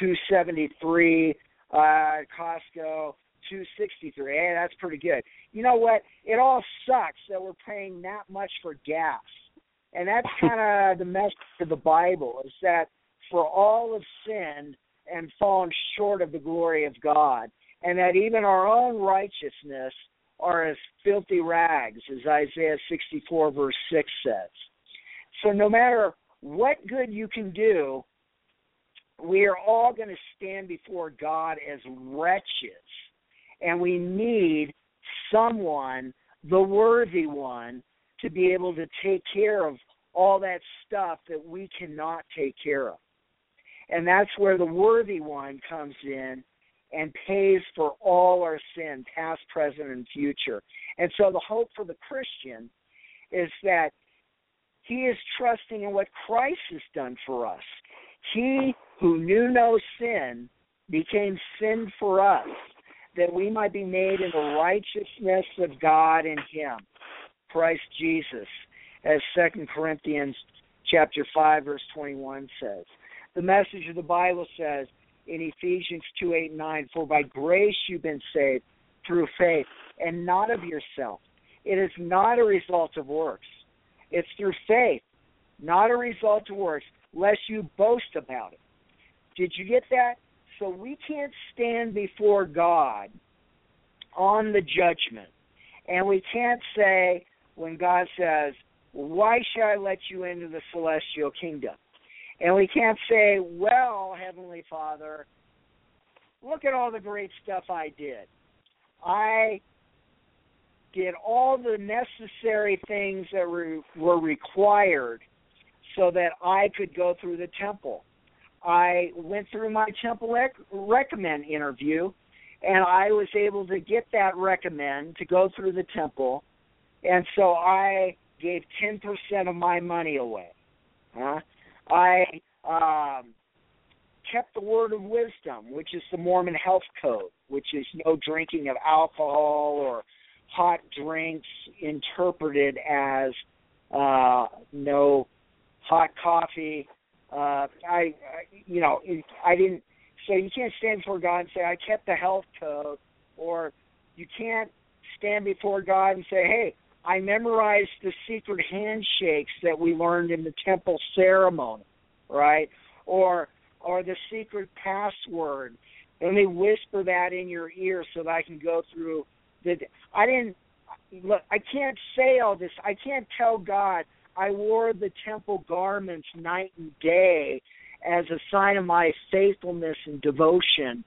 two seventy-three. Uh, Costco, two sixty-three. Hey, that's pretty good. You know what? It all sucks that we're paying that much for gas, and that's kind of the message of the Bible is that for all have sinned and fallen short of the glory of God, and that even our own righteousness are as filthy rags, as Isaiah 64, verse 6 says. So, no matter what good you can do, we are all going to stand before God as wretches, and we need someone, the worthy one, to be able to take care of all that stuff that we cannot take care of. And that's where the worthy one comes in and pays for all our sin, past, present, and future. And so the hope for the Christian is that he is trusting in what Christ has done for us. He who knew no sin became sin for us, that we might be made in the righteousness of God in him, Christ Jesus, as Second Corinthians chapter five verse twenty one says. The message of the Bible says in Ephesians 2 8 9, For by grace you've been saved through faith, and not of yourself. It is not a result of works. It's through faith, not a result of works, lest you boast about it. Did you get that? So we can't stand before God on the judgment. And we can't say, when God says, Why should I let you into the celestial kingdom? And we can't say, Well, Heavenly Father, look at all the great stuff I did. I did all the necessary things that were, were required so that I could go through the temple. I went through my temple rec- recommend interview, and I was able to get that recommend to go through the temple, and so I gave ten percent of my money away. Huh? I um, kept the word of wisdom, which is the Mormon health code, which is no drinking of alcohol or hot drinks interpreted as uh, no hot coffee. Uh, I, I, you know, I didn't. So you can't stand before God and say I kept the health code, or you can't stand before God and say, Hey, I memorized the secret handshakes that we learned in the temple ceremony, right? Or or the secret password. Let me whisper that in your ear so that I can go through the. I didn't look. I can't say all this. I can't tell God I wore the temple garments night and day as a sign of my faithfulness and devotion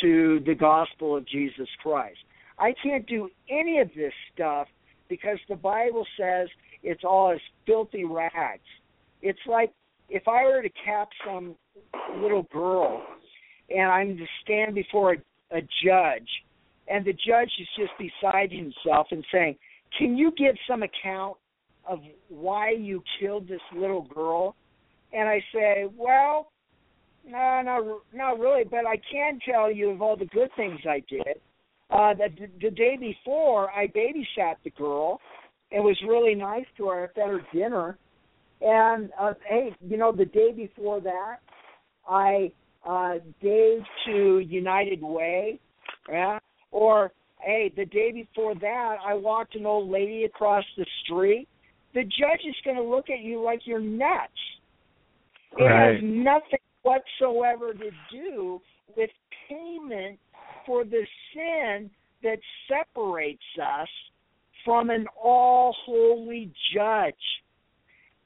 to the gospel of Jesus Christ. I can't do any of this stuff because the Bible says it's all as filthy rags. It's like if I were to cap some little girl and I'm to stand before a, a judge and the judge is just beside himself and saying, Can you give some account of why you killed this little girl? And I say, Well, no, no, not really, but I can tell you of all the good things I did. Uh, the, the day before, I babysat the girl. It was really nice to her. I fed her dinner. And uh, hey, you know, the day before that, I uh, gave to United Way. Yeah. Or hey, the day before that, I walked an old lady across the street. The judge is going to look at you like you're nuts. It right. has nothing whatsoever to do with payment for the sin that separates us from an all holy judge.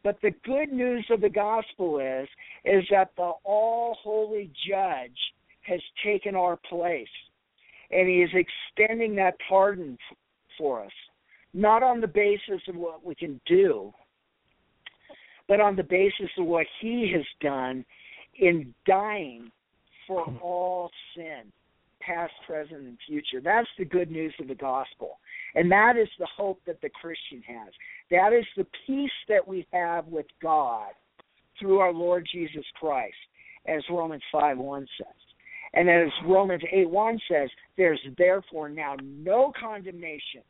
But the good news of the gospel is is that the all holy judge has taken our place and he is extending that pardon for us not on the basis of what we can do but on the basis of what he has done in dying for all sin past, present, and future. That's the good news of the gospel. And that is the hope that the Christian has. That is the peace that we have with God through our Lord Jesus Christ, as Romans 5 1 says. And as Romans 8 1 says, there's therefore now no condemnation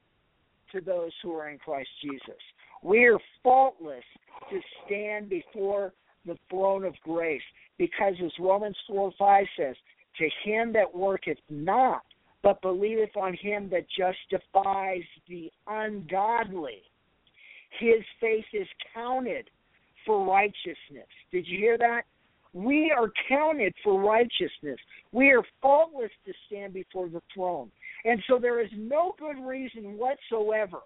to those who are in Christ Jesus. We're faultless to stand before the throne of grace because, as Romans 4 5 says, to him that worketh not, but believeth on him that justifies the ungodly. His faith is counted for righteousness. Did you hear that? We are counted for righteousness. We are faultless to stand before the throne. And so there is no good reason whatsoever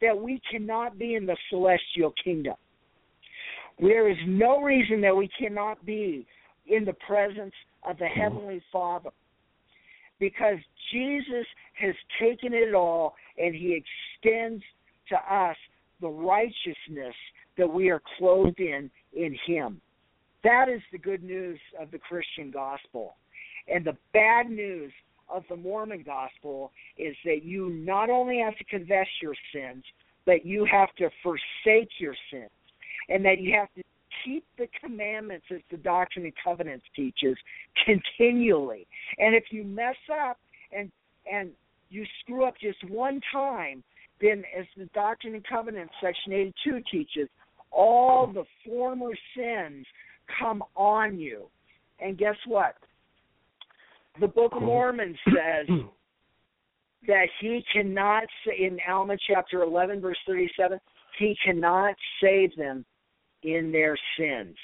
that we cannot be in the celestial kingdom. There is no reason that we cannot be in the presence of the hmm. Heavenly Father. Because Jesus has taken it all and He extends to us the righteousness that we are clothed in in Him. That is the good news of the Christian gospel. And the bad news of the Mormon gospel is that you not only have to confess your sins, but you have to forsake your sins. And that you have to keep the commandments as the Doctrine and Covenants teaches continually. And if you mess up and and you screw up just one time, then as the Doctrine and Covenants section 82 teaches, all the former sins come on you. And guess what? The Book of Mormon says that he cannot say in Alma chapter 11 verse 37 he cannot save them in their sins.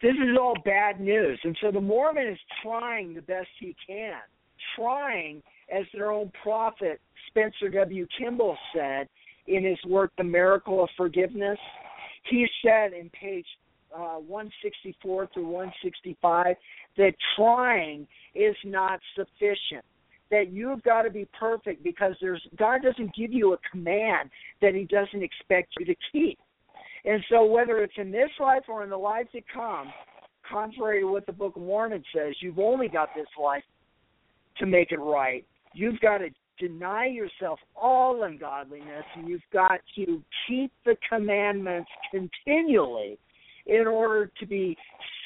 This is all bad news. And so the Mormon is trying the best he can, trying, as their own prophet Spencer W. Kimball said in his work, The Miracle of Forgiveness. He said in page uh, 164 through 165 that trying is not sufficient that you've got to be perfect because there's God doesn't give you a command that he doesn't expect you to keep. And so whether it's in this life or in the life to come, contrary to what the Book of Mormon says, you've only got this life to make it right. You've got to deny yourself all ungodliness and you've got to keep the commandments continually in order to be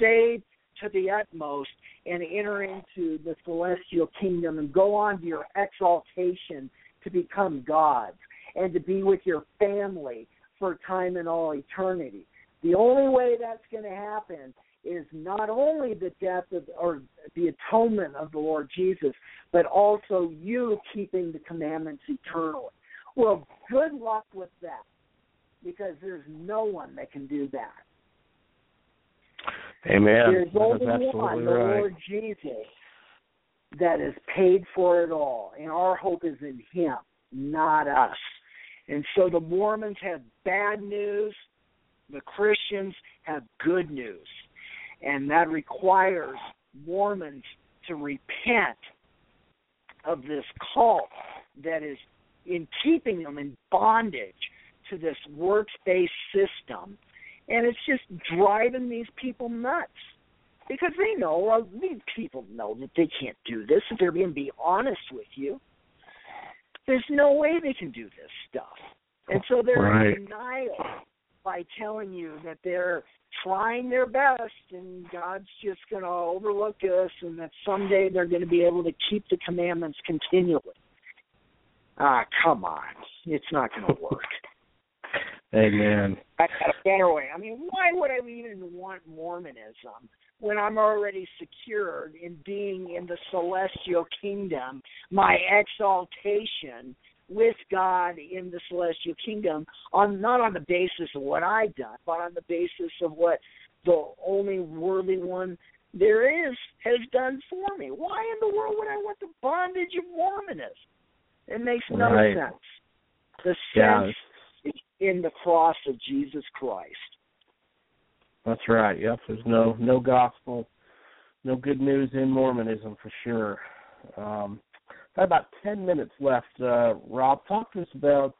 saved to the utmost and enter into the celestial kingdom and go on to your exaltation to become gods and to be with your family for time and all eternity. The only way that's going to happen is not only the death of or the atonement of the Lord Jesus, but also you keeping the commandments eternally. Well, good luck with that because there's no one that can do that. Amen. There's only one, the right. Lord Jesus, that has paid for it all, and our hope is in Him, not us. And so the Mormons have bad news, the Christians have good news, and that requires Mormons to repent of this cult that is in keeping them in bondage to this works based system. And it's just driving these people nuts because they know these people know that they can't do this if they're to be honest with you there's no way they can do this stuff. And so they're right. in denial by telling you that they're trying their best and god's just going to overlook us and that someday they're going to be able to keep the commandments continually. Ah come on. It's not going to work. Amen. Anyway, I mean, why would I even want Mormonism when I'm already secured in being in the celestial kingdom, my exaltation with God in the celestial kingdom on not on the basis of what I've done, but on the basis of what the only worthy one there is has done for me. Why in the world would I want the bondage of Mormonism? It makes no Right. sense. The sense is in the cross of Jesus Christ. That's right. Yep. There's no no gospel, no good news in Mormonism for sure. Um, got about ten minutes left. Uh, Rob, talk to us about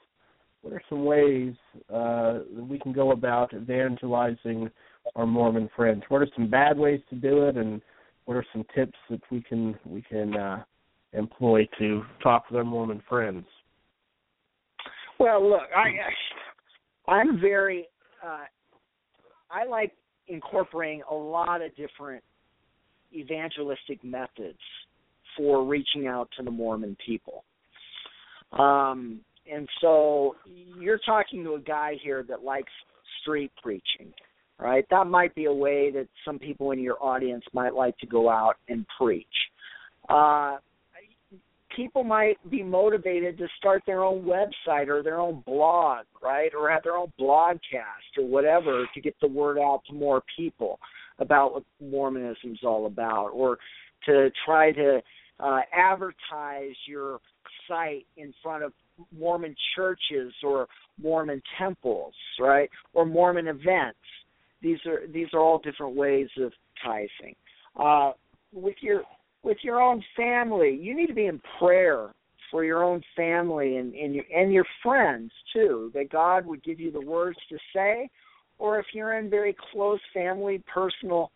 what are some ways uh, that we can go about evangelizing our Mormon friends. What are some bad ways to do it, and what are some tips that we can we can uh, employ to talk with our Mormon friends? Well, look, I I'm very uh I like incorporating a lot of different evangelistic methods for reaching out to the Mormon people. Um and so you're talking to a guy here that likes street preaching, right? That might be a way that some people in your audience might like to go out and preach. Uh people might be motivated to start their own website or their own blog, right? Or have their own blogcast or whatever to get the word out to more people about what Mormonism is all about, or to try to uh, advertise your site in front of Mormon churches or Mormon temples, right? Or Mormon events. These are these are all different ways of tithing. Uh, with your with your own family. You need to be in prayer for your own family and, and your and your friends too, that God would give you the words to say, or if you're in very close family, personal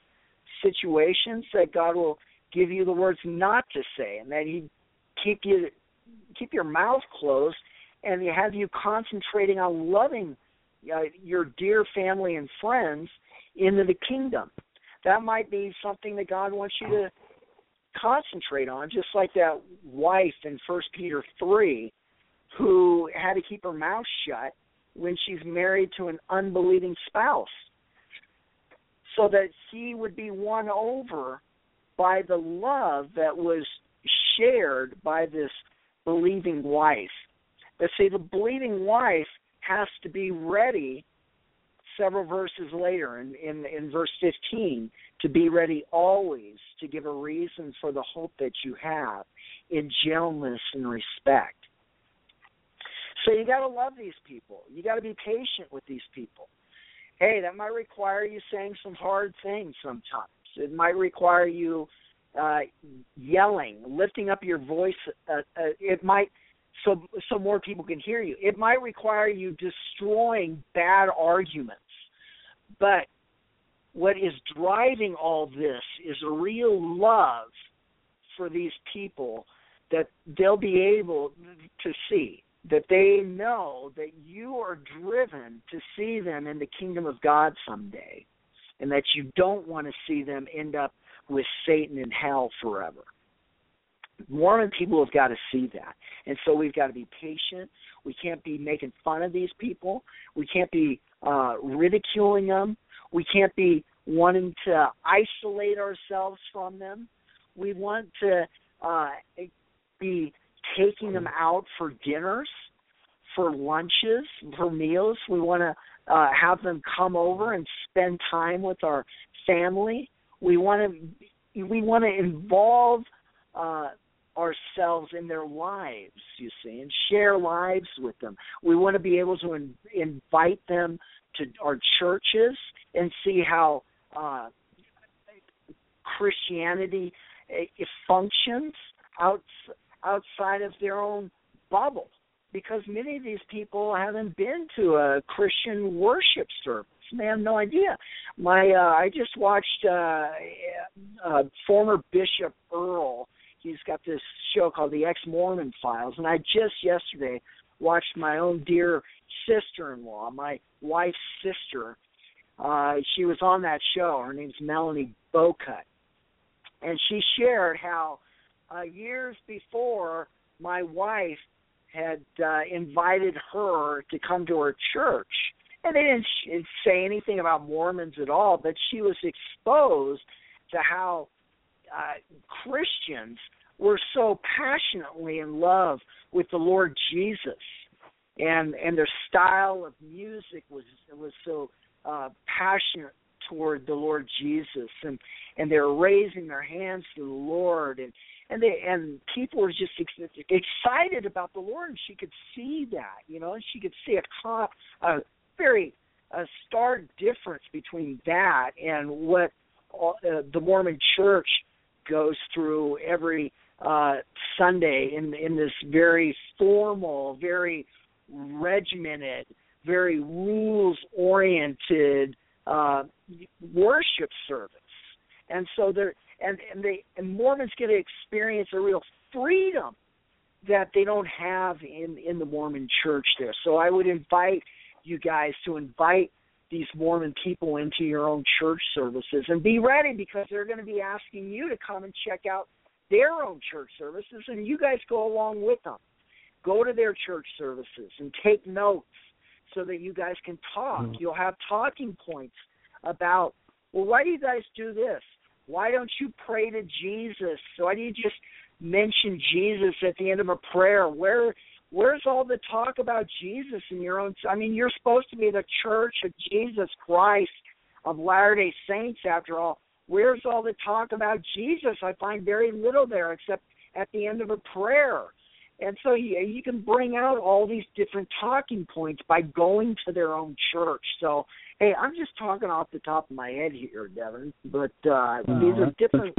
situations, that God will give you the words not to say, and that He keep you keep your mouth closed, and have you concentrating on loving uh, your dear family and friends into the kingdom. That might be something that God wants you to concentrate on, just like that wife in First Peter three, who had to keep her mouth shut when she's married to an unbelieving spouse, so that he would be won over by the love that was shared by this believing wife. But see, the believing wife has to be ready several verses later in, in, in verse 15 to be ready always to give a reason for the hope that you have in gentleness and respect. So you got to love these people. You got to be patient with these people. Hey, that might require you saying some hard things sometimes. It might require you uh, yelling, lifting up your voice. Uh, uh, it might so so more people can hear you. It might require you destroying bad arguments. But what is driving all this is a real love for these people that they'll be able to see that they know that you are driven to see them in the kingdom of God someday and that you don't want to see them end up with Satan in hell forever. Mormon people have got to see that. And so we've got to be patient. We can't be making fun of these people. We can't be uh, ridiculing them. We can't be wanting to isolate ourselves from them. We want to uh, be taking them out for dinners, for lunches, for meals. We want to uh, have them come over and spend time with our family. We want to we want to involve uh, ourselves in their lives, you see, and share lives with them. We want to be able to in, invite them to our churches and see how uh, Christianity it, it functions out, outside of their own bubble because many of these people haven't been to a Christian worship service. They have no idea. My uh, I just watched uh, uh, former Bishop Earl. He's got this show called The Ex Mormon Files, and I just yesterday watched my own dear sister-in-law, my wife's sister. Uh, she was on that show. Her name's Melanie Bocut, and she shared how uh, years before my wife had uh, invited her to come to her church. And they didn't sh- say anything about Mormons at all, but she was exposed to how uh, Christians were so passionately in love with the Lord Jesus, and and their style of music was was so uh, passionate toward the Lord Jesus, and and they were raising their hands to the Lord, and and they and people were just ex- excited about the Lord, and she could see that, you know, and she could see a comp, a very a stark difference between that and what uh, the Mormon Church goes through every uh Sunday in in this very formal, very regimented, very rules oriented uh worship service. And so there and and they and Mormons get to experience a real freedom that they don't have in in the Mormon church there. So I would invite you guys to invite these Mormon people into your own church services and be ready because they're going to be asking you to come and check out their own church services and you guys go along with them. Go to their church services and take notes so that you guys can talk. Mm-hmm. You'll have talking points about, well, why do you guys do this? Why don't you pray to Jesus? Why do you just mention Jesus at the end of a prayer? Where where's all the talk about Jesus in your own I mean, you're supposed to be the church of Jesus Christ of Latter-day Saints after all. Where's all the talk about Jesus? I find very little there except at the end of a prayer. And so you, you can bring out all these different talking points by going to their own church. So Hey, I'm just talking off the top of my head here, Devin, but uh, uh these are different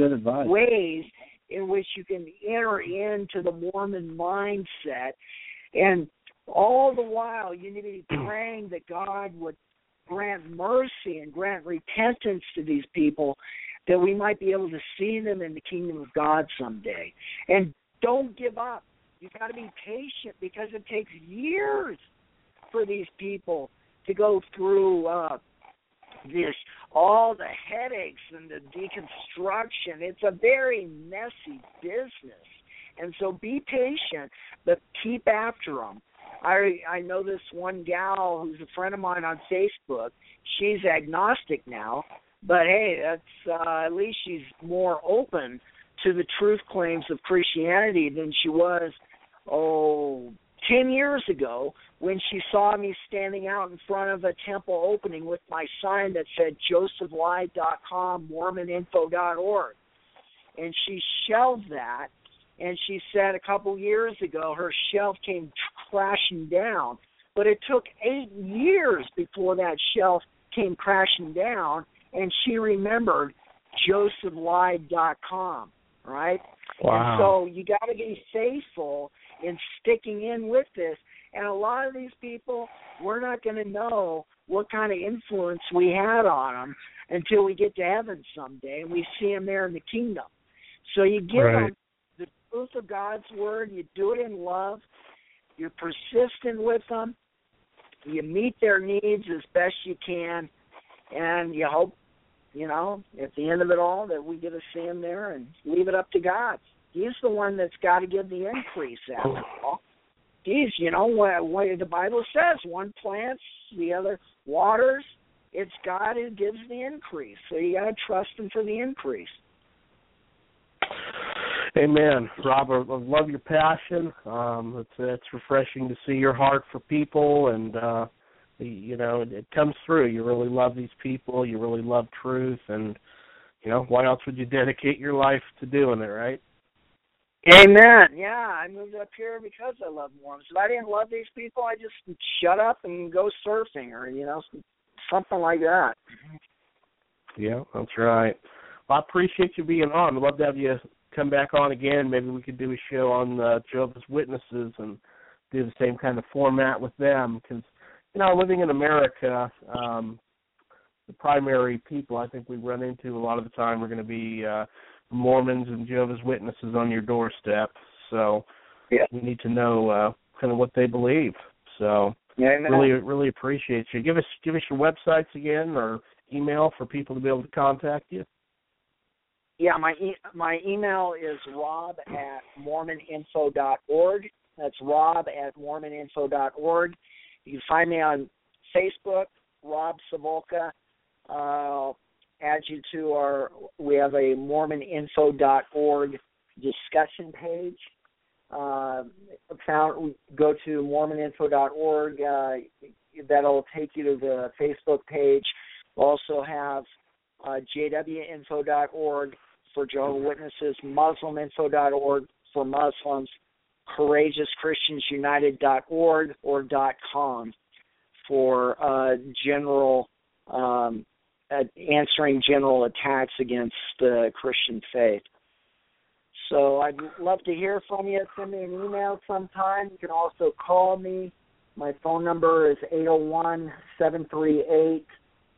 ways in which you can enter into the Mormon mindset, and all the while you need to be praying that God would grant mercy and grant repentance to these people, that we might be able to see them in the kingdom of God someday. And don't give up. You've got to be patient because it takes years for these people to go through uh, this all the headaches and the deconstruction. It's a very messy business, and so be patient, but keep after them. I I know this one gal who's a friend of mine on Facebook. She's agnostic now, but hey, that's uh, at least she's more open to the truth claims of Christianity than she was oh, ten years ago when she saw me standing out in front of a temple opening with my sign that said josephlied.com, mormoninfo.org. And she shelved that and she said a couple years ago her shelf came crashing down. But it took eight years before that shelf came crashing down, and she remembered josephlied.com, right? Wow. And so you got to be faithful in sticking in with this. And a lot of these people, we're not going to know what kind of influence we had on them until we get to heaven someday and we see them there in the kingdom. So you give Right. them the truth of God's word, you do it in love, you're persistent with them, you meet their needs as best you can, and you hope, you know, at the end of it all that we get to see them there and leave it up to God. He's the one that's got to give the increase after oh. all. He's, you know, what, what the Bible says, one plants, the other waters. It's God who gives the increase. So you got to trust Him for the increase. Amen, Robert. I love your passion. Um, it's it's refreshing to see your heart for people, and uh, you know it, it comes through. You really love these people. You really love truth, and you know why else would you dedicate your life to doing it, right? Amen. Yeah, I moved up here because I love Mormons. If I didn't love these people, I just shut up and go surfing or you know something like that. Yeah, that's right. Well, I appreciate you being on. I'd love to have you come back on again. Maybe we could do a show on uh, Jehovah's Witnesses and do the same kind of format with them because you know living in America, um, the primary people I think we run into a lot of the time are going to be uh, Mormons and Jehovah's Witnesses on your doorstep. So yeah. we need to know uh, kind of what they believe. So Yeah, really really appreciate you. Give us give us your websites again or email for people to be able to contact you. Yeah, my e- my email is rob at mormoninfo.org. That's rob at mormoninfo.org. You can find me on Facebook, Rob Sivulka. Uh, add you to our, we have a mormoninfo.org discussion page. Uh, found, go to mormoninfo.org. Uh, that'll take you to the Facebook page. Also have uh, jwinfo.org for Jehovah Witnesses, musliminfo.org for Muslims, courageouschristiansunited.org or .com for uh, general um, uh, answering general attacks against the Christian faith. So I'd love to hear from you. Send me an email sometime. You can also call me. My phone number is eight zero one seven three eight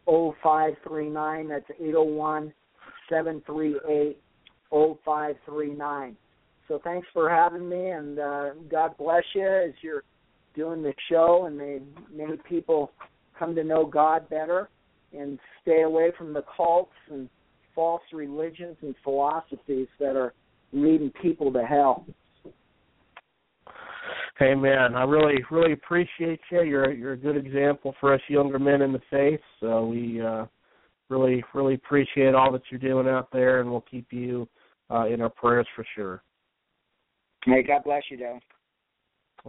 zero five three nine. That's eight zero one seven three eight zero five three nine. So thanks for having me, and uh, God bless you as you're doing the show, and may many people come to know God better and stay away from the cults and false religions and philosophies that are leading people to hell. Hey man, I really really appreciate you. You're you're a good example for us younger men in the faith. So we uh really really appreciate all that you're doing out there and we'll keep you uh in our prayers for sure. May God bless you, Dale.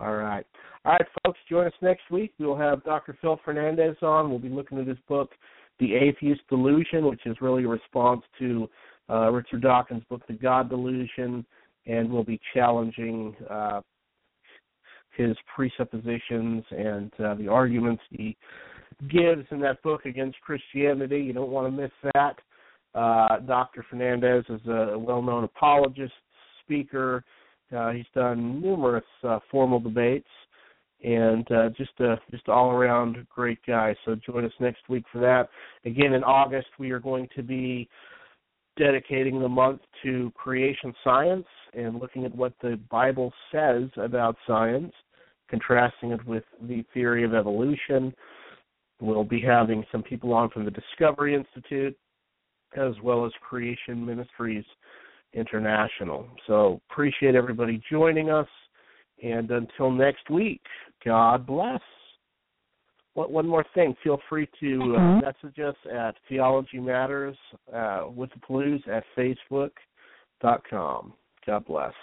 All right. All right, folks, join us next week. We'll have Dr. Phil Fernandez on. We'll be looking at his book, The Atheist Delusion, which is really a response to uh, Richard Dawkins' book, The God Delusion, and we'll be challenging uh, his presuppositions and uh, the arguments he gives in that book against Christianity. You don't want to miss that. Uh, Dr. Fernandez is a well-known apologist, speaker. Uh, he's done numerous uh, formal debates, and uh, just a just all around great guy. So join us next week for that. Again in August, we are going to be dedicating the month to creation science and looking at what the Bible says about science, contrasting it with the theory of evolution. We'll be having some people on from the Discovery Institute, as well as Creation Ministries International. So appreciate everybody joining us. And until next week, God bless. One more thing, feel free to uh, Mhm. message us at Theology Matters uh, with the Pellews at Facebook.com. God bless.